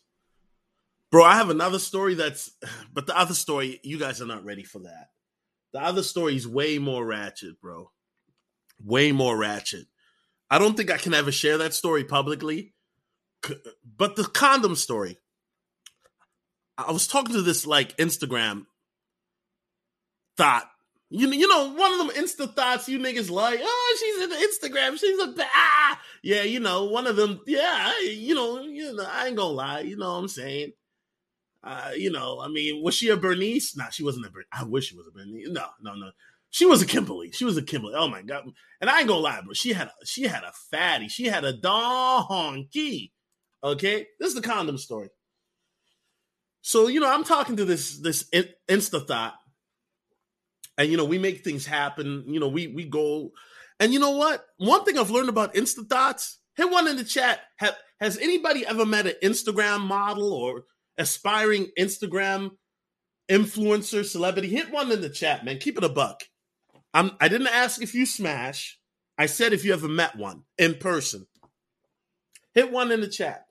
bro. I have another story that's, but the other story, you guys are not ready for that. The other story is way more ratchet, bro. Way more ratchet. I don't think I can ever share that story publicly. But the condom story, I was talking to this like Instagram thought you, you know, one of them insta thoughts you niggas like, oh, she's in the Instagram, she's a ah. Yeah, you know, one of them, yeah, you know, you know, I ain't gonna lie, you know what I'm saying? Uh, you know, I mean, was she a Bernice? Nah, she wasn't a Bernice. I wish she was a Bernice. No, no, no. She was a Kimberly. She was a Kimberly. Oh my god. And I ain't gonna lie, bro. She had a she had a fatty. She had a donkey. Okay? This is the condom story. So, you know, I'm talking to this this insta thought and you know we make things happen. You know we we go, and you know what? One thing I've learned about Insta thoughts. Hit one in the chat. Have, has anybody ever met an Instagram model or aspiring Instagram influencer celebrity? Hit one in the chat, man. Keep it a buck. I'm, I didn't ask if you smash. I said if you ever met one in person. Hit one in the chat.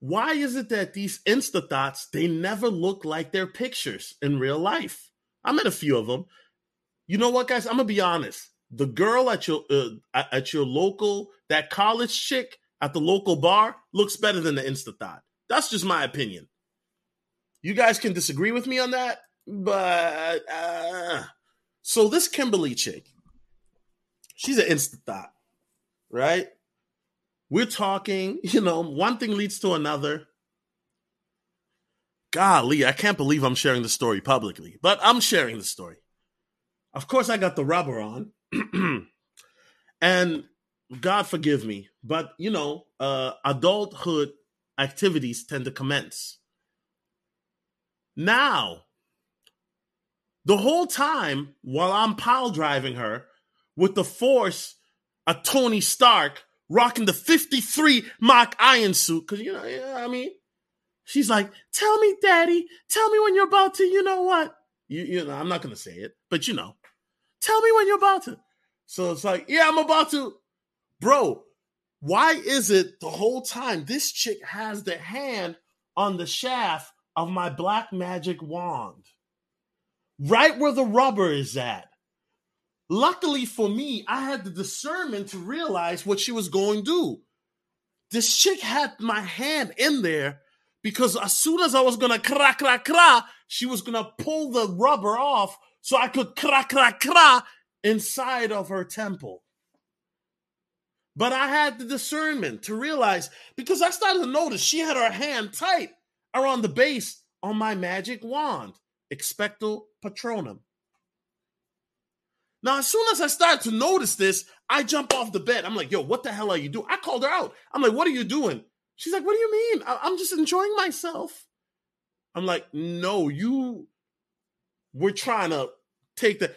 Why is it that these Insta thoughts they never look like their pictures in real life? I met a few of them. You know what, guys? I'm gonna be honest. The girl at your uh, at your local, that college chick at the local bar, looks better than the Insta thought. That's just my opinion. You guys can disagree with me on that, but uh, so this Kimberly chick, she's an Insta thought, right? We're talking, you know, one thing leads to another. Golly, I can't believe I'm sharing the story publicly, but I'm sharing the story. Of course, I got the rubber on. and God forgive me, but you know, uh, adulthood activities tend to commence. Now, the whole time while I'm pile driving her with the force of Tony Stark rocking the 53 Mach Iron suit, because you know, yeah, I mean, she's like, Tell me, daddy, tell me when you're about to, you know what? You, you know, I'm not gonna say it, but you know, tell me when you're about to. So it's like, yeah, I'm about to. Bro, why is it the whole time this chick has the hand on the shaft of my black magic wand? Right where the rubber is at. Luckily for me, I had the discernment to realize what she was going to do. This chick had my hand in there because as soon as I was gonna crack crack crack, she was gonna pull the rubber off so I could crack crack crack inside of her temple. But I had the discernment to realize because I started to notice she had her hand tight around the base on my magic wand, expecto patronum. Now, as soon as I started to notice this, I jump off the bed. I'm like, yo, what the hell are you doing? I called her out. I'm like, what are you doing? She's like, what do you mean? I- I'm just enjoying myself. I'm like, no, you we're trying to take the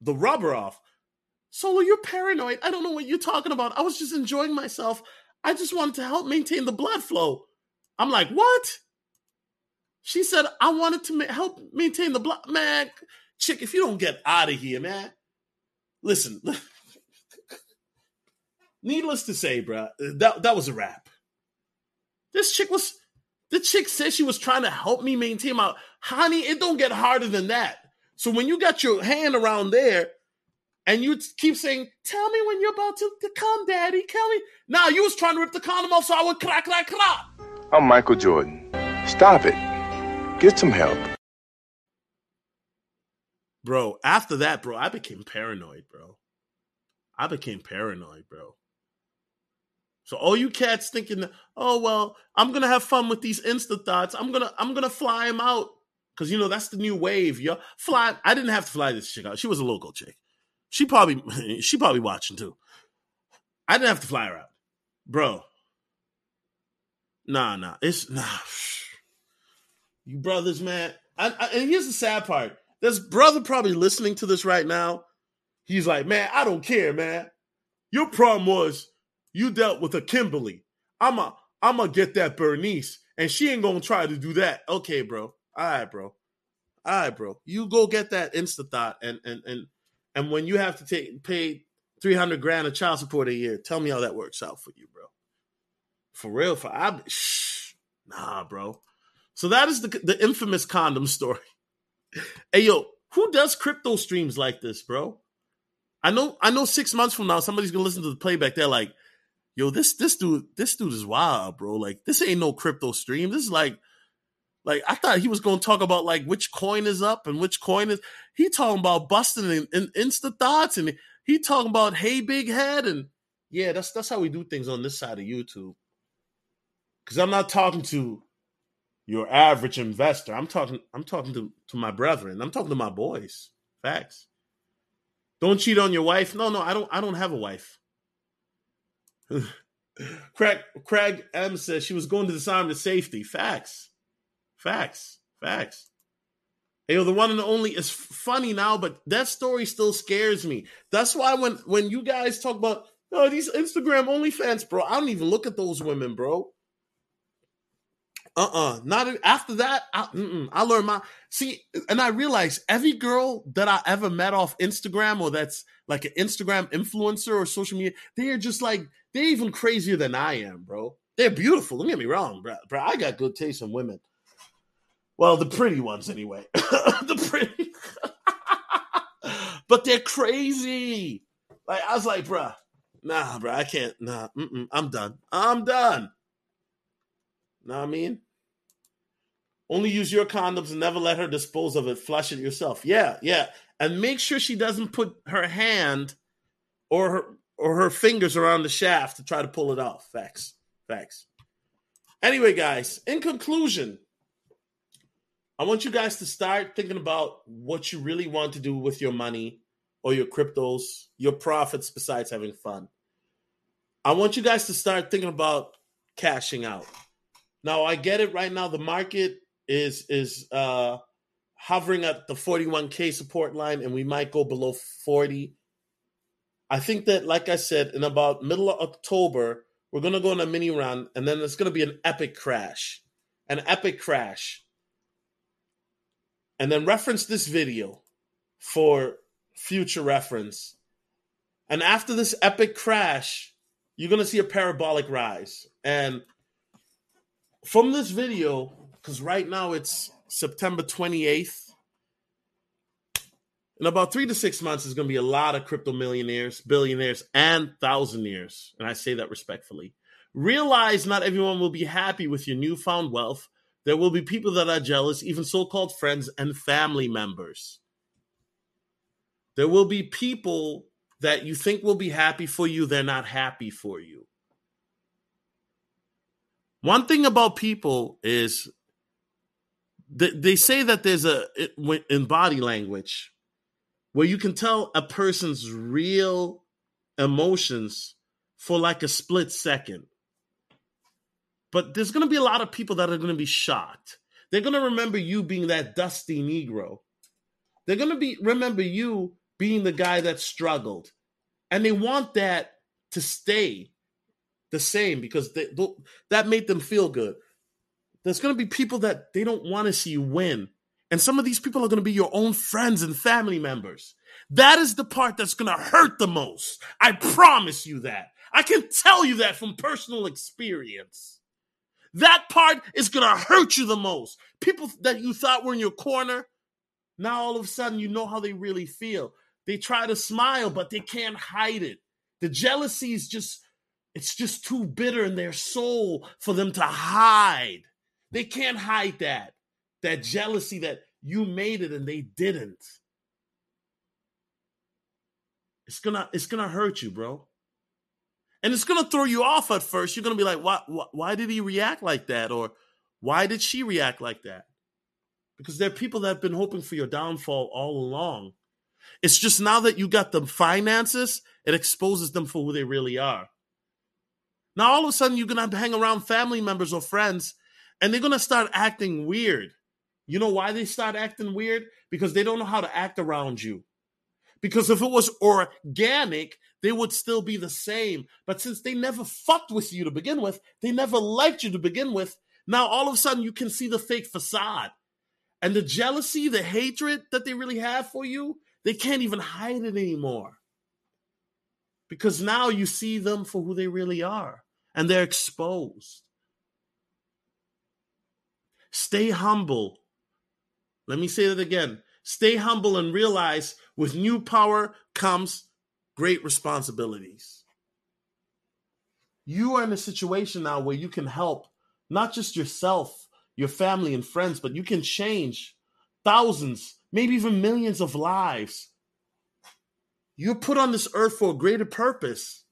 the rubber off. Solo, you're paranoid. I don't know what you're talking about. I was just enjoying myself. I just wanted to help maintain the blood flow. I'm like, what? She said, I wanted to ma- help maintain the blood. Man, chick, if you don't get out of here, man. Listen, needless to say, bro, that, that was a wrap. This chick was, the chick said she was trying to help me maintain my, honey, it don't get harder than that. So when you got your hand around there and you keep saying, tell me when you're about to, to come, daddy, tell me. Now you was trying to rip the condom off so I would crack, crack, crack. I'm Michael Jordan. Stop it. Get some help. Bro, after that, bro, I became paranoid, bro. I became paranoid, bro. So all you cats thinking, oh well, I'm gonna have fun with these Insta thoughts. I'm gonna I'm gonna fly him out because you know that's the new wave, yo. Fly. I didn't have to fly this chick out. She was a local chick. She probably she probably watching too. I didn't have to fly her out, bro. Nah, nah, it's nah. You brothers, man. I, I, and here's the sad part. This brother probably listening to this right now. He's like, man, I don't care, man. Your problem was you dealt with a Kimberly. I'm a I'm gonna get that Bernice, and she ain't gonna try to do that. Okay, bro. All right, bro. All right, bro. You go get that Insta thought, and and and and when you have to take pay three hundred grand of child support a year, tell me how that works out for you, bro. For real, for I, shh, nah, bro. So that is the the infamous condom story. hey, yo, who does crypto streams like this, bro? I know, I know. Six months from now, somebody's gonna listen to the playback. They're like, "Yo, this this dude, this dude is wild, bro. Like, this ain't no crypto stream. This is like." Like I thought he was to talk about like which coin is up and which coin is. He talking about busting in, in Insta thoughts and he talking about hey big head and yeah, that's that's how we do things on this side of YouTube. Because I'm not talking to your average investor. I'm talking I'm talking to to my brethren. I'm talking to my boys. Facts. Don't cheat on your wife. No, no, I don't. I don't have a wife. Craig Craig M says she was going to disarm the safety. Facts. Facts. Facts. Hey, the one and only is funny now, but that story still scares me. That's why when when you guys talk about oh these Instagram OnlyFans, bro, I don't even look at those women, bro. Uh-uh. Not after that. I, I learned my see, and I realize every girl that I ever met off Instagram or that's like an Instagram influencer or social media, they are just like they're even crazier than I am, bro. They're beautiful. Don't get me wrong, bro. bro I got good taste in women. Well, the pretty ones anyway. the pretty, but they're crazy. Like I was like, bro, nah, bro, I can't. Nah, I'm done. I'm done. Know what I mean? Only use your condoms and never let her dispose of it. Flush it yourself. Yeah, yeah. And make sure she doesn't put her hand or her or her fingers around the shaft to try to pull it off. Facts. Facts. Anyway, guys, in conclusion, I want you guys to start thinking about what you really want to do with your money or your cryptos, your profits besides having fun. I want you guys to start thinking about cashing out. Now, I get it right now the market is is uh hovering at the 41k support line and we might go below 40 i think that like i said in about middle of october we're going to go on a mini run and then it's going to be an epic crash an epic crash and then reference this video for future reference and after this epic crash you're going to see a parabolic rise and from this video because right now it's September 28th. In about three to six months, there's going to be a lot of crypto millionaires, billionaires, and thousandaires. And I say that respectfully. Realize not everyone will be happy with your newfound wealth. There will be people that are jealous, even so called friends and family members. There will be people that you think will be happy for you, they're not happy for you. One thing about people is they, they say that there's a in body language where you can tell a person's real emotions for like a split second. But there's going to be a lot of people that are going to be shocked. They're going to remember you being that dusty Negro. They're going to be remember you being the guy that struggled. And they want that to stay the same because they, that made them feel good there's going to be people that they don't want to see you win. And some of these people are going to be your own friends and family members. That is the part that's going to hurt the most. I promise you that. I can tell you that from personal experience. That part is going to hurt you the most. People that you thought were in your corner, now all of a sudden you know how they really feel. They try to smile, but they can't hide it. The jealousy is just, it's just too bitter in their soul for them to hide. They can't hide that. That jealousy that you made it and they didn't. It's gonna it's gonna hurt you, bro. And it's gonna throw you off at first. You're gonna be like, why, why, why did he react like that? Or why did she react like that? Because there are people that have been hoping for your downfall all along. It's just now that you got the finances, it exposes them for who they really are. Now all of a sudden you're gonna hang around family members or friends and they're gonna start acting weird. You know why they start acting weird? Because they don't know how to act around you. Because if it was organic, they would still be the same. But since they never fucked with you to begin with, they never liked you to begin with, now all of a sudden you can see the fake facade. And the jealousy, the hatred that they really have for you, they can't even hide it anymore. Because now you see them for who they really are and they're exposed. Stay humble. Let me say that again. Stay humble and realize with new power comes great responsibilities. You are in a situation now where you can help not just yourself, your family, and friends, but you can change thousands, maybe even millions of lives. You're put on this earth for a greater purpose.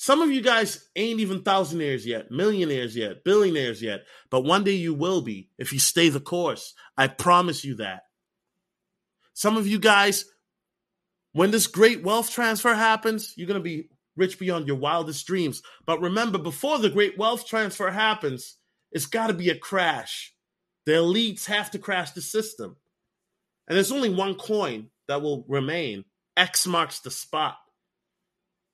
Some of you guys ain't even thousandaires yet, millionaires yet, billionaires yet, but one day you will be if you stay the course. I promise you that. Some of you guys, when this great wealth transfer happens, you're going to be rich beyond your wildest dreams. But remember, before the great wealth transfer happens, it's got to be a crash. The elites have to crash the system. And there's only one coin that will remain. X marks the spot.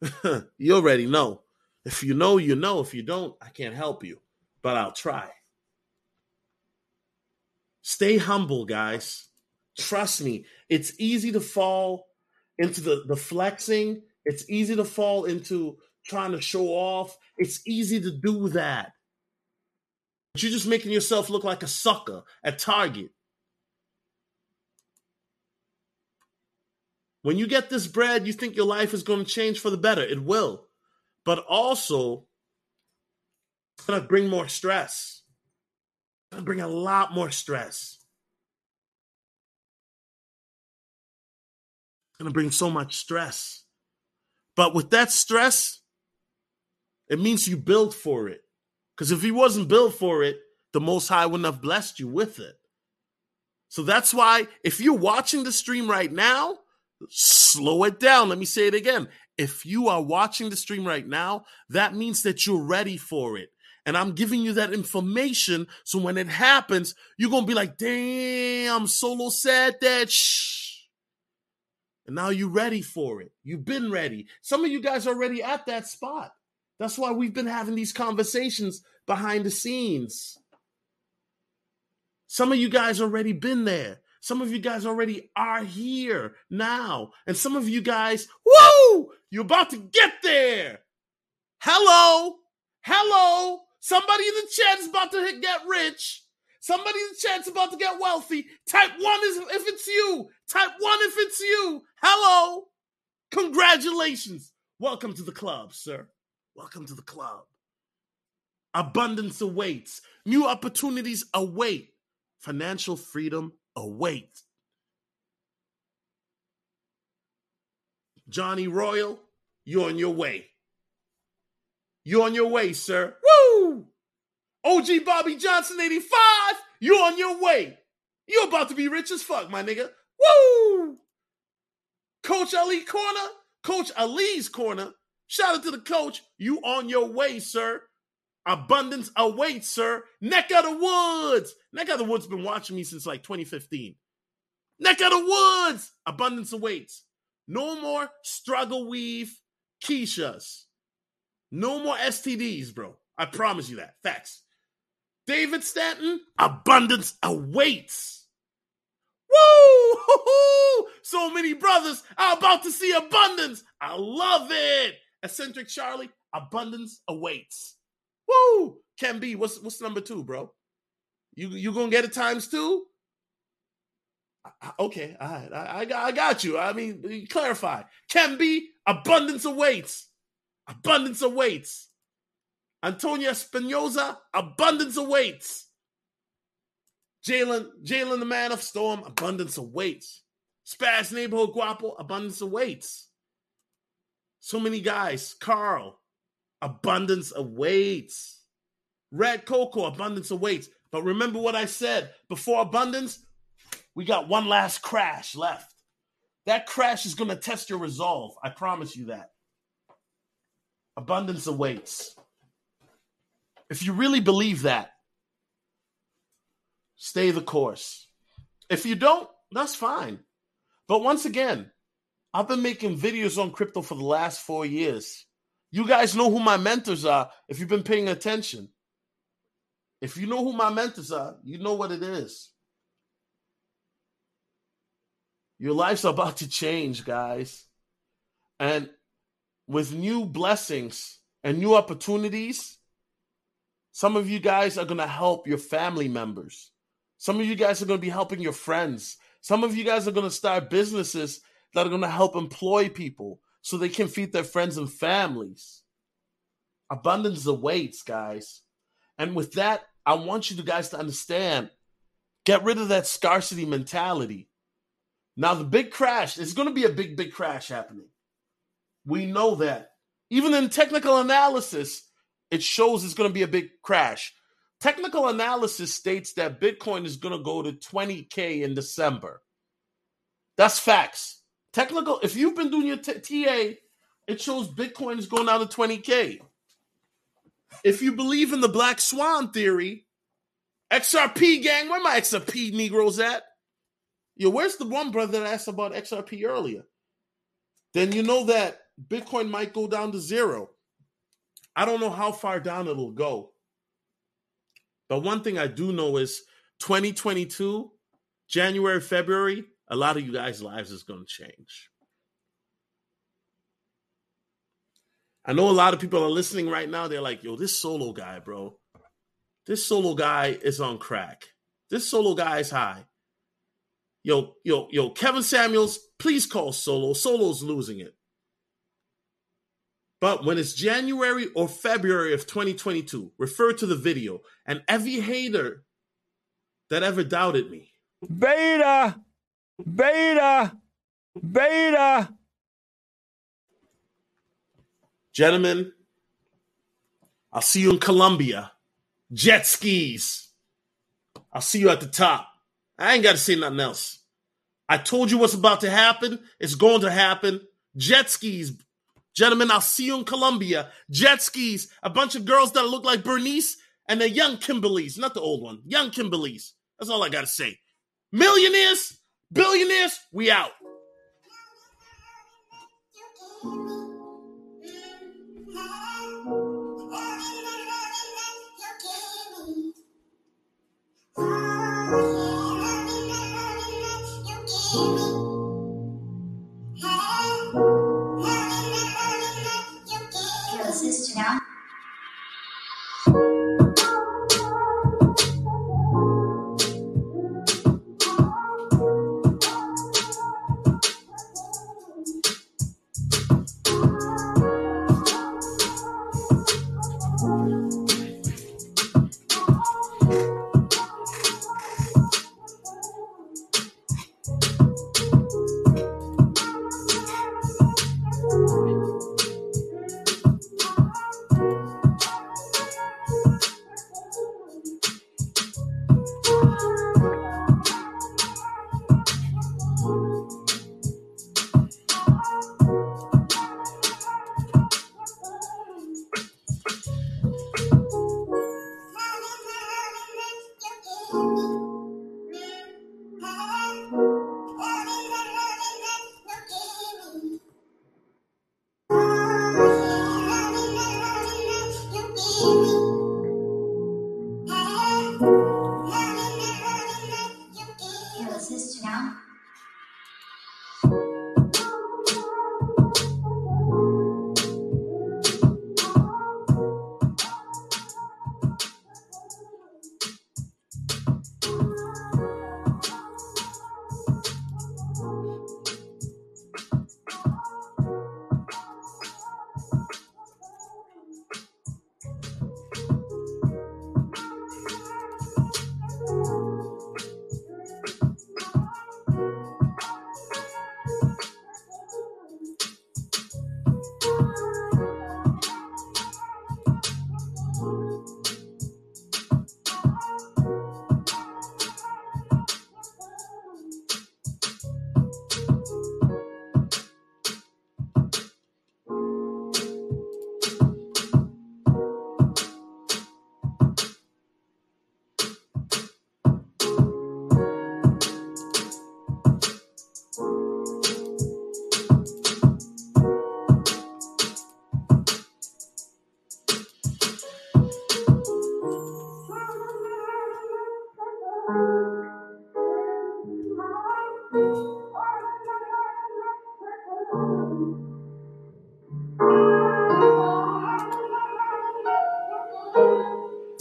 you already know. If you know, you know. If you don't, I can't help you, but I'll try. Stay humble, guys. Trust me. It's easy to fall into the, the flexing. It's easy to fall into trying to show off. It's easy to do that. But you're just making yourself look like a sucker at Target. When you get this bread, you think your life is going to change for the better. It will. But also, it's going to bring more stress. It's going to bring a lot more stress. It's going to bring so much stress. But with that stress, it means you build for it. Because if he wasn't built for it, the Most High wouldn't have blessed you with it. So that's why if you're watching the stream right now, slow it down. Let me say it again. If you are watching the stream right now, that means that you're ready for it. And I'm giving you that information. So when it happens, you're going to be like, damn, Solo said that. Shh. And now you're ready for it. You've been ready. Some of you guys are already at that spot. That's why we've been having these conversations behind the scenes. Some of you guys already been there. Some of you guys already are here now. And some of you guys, woo, you're about to get there. Hello. Hello. Somebody in the chat is about to get rich. Somebody in the chat is about to get wealthy. Type one is if it's you. Type one if it's you. Hello. Congratulations. Welcome to the club, sir. Welcome to the club. Abundance awaits. New opportunities await. Financial freedom awaits. Johnny Royal, you're on your way. You're on your way, sir. Woo! OG Bobby Johnson 85, you're on your way. You're about to be rich as fuck, my nigga. Woo! Coach Ali Corner, Coach Ali's Corner, Shout out to the coach. You on your way, sir. Abundance awaits, sir. Neck of the woods. Neck of the woods been watching me since like 2015. Neck of the woods. Abundance awaits. No more struggle weave Keishas. No more STDs, bro. I promise you that. Facts. David Stanton, abundance awaits. Woo! So many brothers are about to see abundance. I love it. Eccentric Charlie, abundance awaits. Woo! Can be. What's what's number two, bro? You you gonna get it times two? Okay, all right. I, I, got, I got you. I mean, clarify. Can be abundance awaits. Abundance awaits. Antonia Espinoza, abundance awaits. Jalen, Jalen, the man of storm, abundance awaits. Spaz neighborhood guapo, abundance awaits. So many guys. Carl, abundance awaits. Red Cocoa, abundance awaits. But remember what I said before abundance, we got one last crash left. That crash is going to test your resolve. I promise you that. Abundance awaits. If you really believe that, stay the course. If you don't, that's fine. But once again, I've been making videos on crypto for the last four years. You guys know who my mentors are if you've been paying attention. If you know who my mentors are, you know what it is. Your life's about to change, guys. And with new blessings and new opportunities, some of you guys are going to help your family members. Some of you guys are going to be helping your friends. Some of you guys are going to start businesses that are going to help employ people so they can feed their friends and families. Abundance awaits, guys. And with that, I want you guys to understand get rid of that scarcity mentality. Now, the big crash, there's going to be a big, big crash happening. We know that. Even in technical analysis, it shows it's going to be a big crash. Technical analysis states that Bitcoin is going to go to 20K in December. That's facts. Technical, if you've been doing your t- TA, it shows Bitcoin is going down to 20K. If you believe in the Black Swan theory, XRP gang, where my XRP Negroes at? Yo, where's the one brother that asked about XRP earlier? Then you know that Bitcoin might go down to zero. I don't know how far down it'll go. But one thing I do know is 2022, January, February, a lot of you guys' lives is going to change. I know a lot of people are listening right now. They're like, yo, this solo guy, bro. This solo guy is on crack. This solo guy is high. Yo, yo, yo, Kevin Samuels, please call Solo. Solo's losing it. But when it's January or February of 2022, refer to the video. And every hater that ever doubted me. Beta! Beta! Beta! Gentlemen, I'll see you in Colombia. Jet skis. I'll see you at the top. I ain't got to say nothing else. I told you what's about to happen. It's going to happen. Jet skis. Gentlemen, I'll see you in Colombia. Jet skis. A bunch of girls that look like Bernice and the young Kimberlys, not the old one. Young Kimberlys. That's all I got to say. Millionaires, billionaires, we out.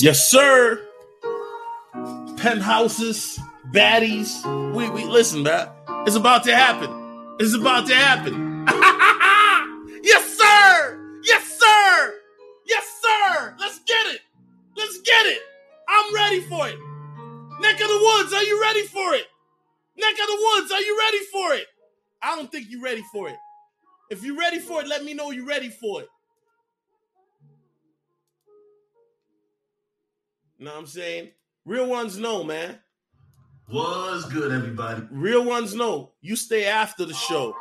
Yes, sir. Penthouses, baddies. We we listen, man. It's about to happen. It's about to happen. yes, sir. Yes, sir. Yes, sir. Let's get it. Let's get it. I'm ready for it. Neck of the woods, are you ready for it? Neck of the woods, are you ready for it? I don't think you're ready for it. If you're ready for it, let me know you're ready for it. Know what I'm saying? Real ones know, man. Was good, everybody. Real ones know. You stay after the show.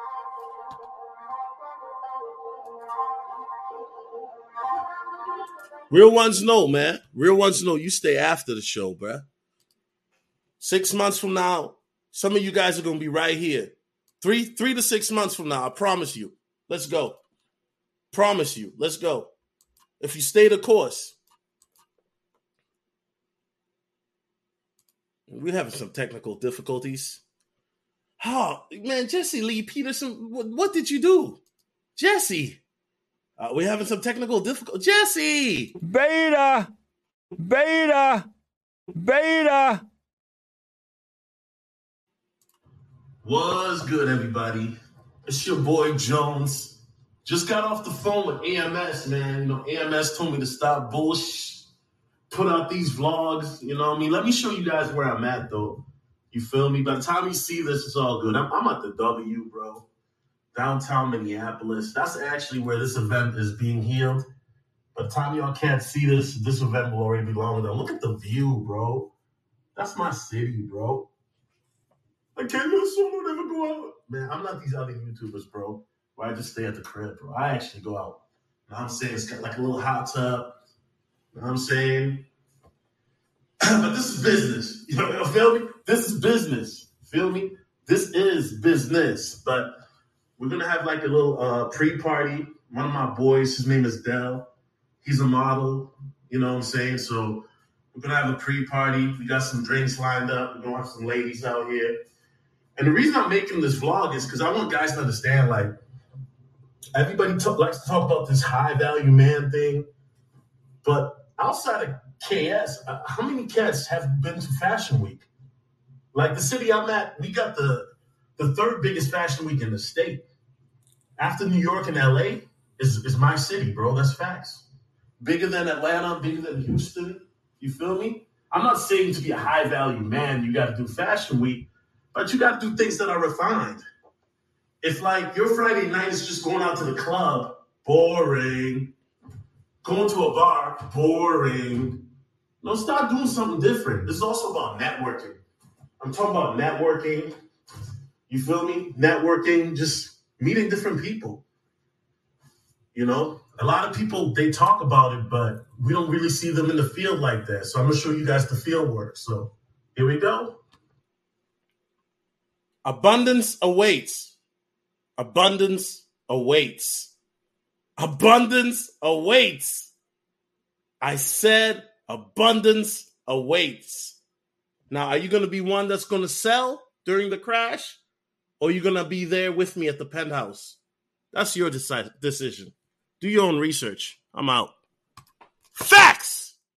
Real ones know, man. Real ones know you stay after the show, bruh. Six months from now, Some of you guys are going to be right here. Three, three to six months from now, I promise you. Let's go. Promise you. Let's go. If you stay the course. We're having some technical difficulties. Oh, man, Jesse Lee Peterson, what, what did you do? Jesse, uh, we're having some technical difficulties. Jesse! Beta! Beta! Beta! Was good, everybody? It's your boy Jones. Just got off the phone with AMS, man. You know, AMS told me to stop bullshit, put out these vlogs. You know what I mean? Let me show you guys where I'm at, though. You feel me? By the time you see this, it's all good. I'm, I'm at the W, bro. Downtown Minneapolis. That's actually where this event is being held. By the time y'all can't see this, this event will already be long done. Look at the view, bro. That's my city, bro. I can't get a solo never go out. Man, I'm not these other YouTubers, bro. Where I just stay at the crib, bro. I actually go out. You know I'm saying? It's got like a little hot tub. You know what I'm saying? but this is business. You know, feel me? This is business. Feel me? This is business. But we're gonna have like a little uh, pre-party. One of my boys, his name is Dell. He's a model. You know what I'm saying? So we're gonna have a pre-party. We got some drinks lined up. We're gonna have some ladies out here. And the reason I'm making this vlog is because I want guys to understand, like, everybody talk, likes to talk about this high value man thing, but outside of KS, uh, how many cats have been to Fashion Week? Like the city I'm at, we got the the third biggest fashion week in the state. After New York and LA is, is my city, bro. That's facts. Bigger than Atlanta, bigger than Houston. You feel me? I'm not saying to be a high value man, you got to do Fashion Week, but you got to do things that are refined. If like your Friday night is just going out to the club, boring. Going to a bar, boring. No, start doing something different. This is also about networking. I'm talking about networking. You feel me? Networking, just meeting different people. You know, a lot of people they talk about it, but we don't really see them in the field like that. So I'm gonna show you guys the field work. So here we go. Abundance awaits. Abundance awaits. Abundance awaits. I said abundance awaits. Now, are you going to be one that's going to sell during the crash? Or are you going to be there with me at the penthouse? That's your decision. Do your own research. I'm out. Facts!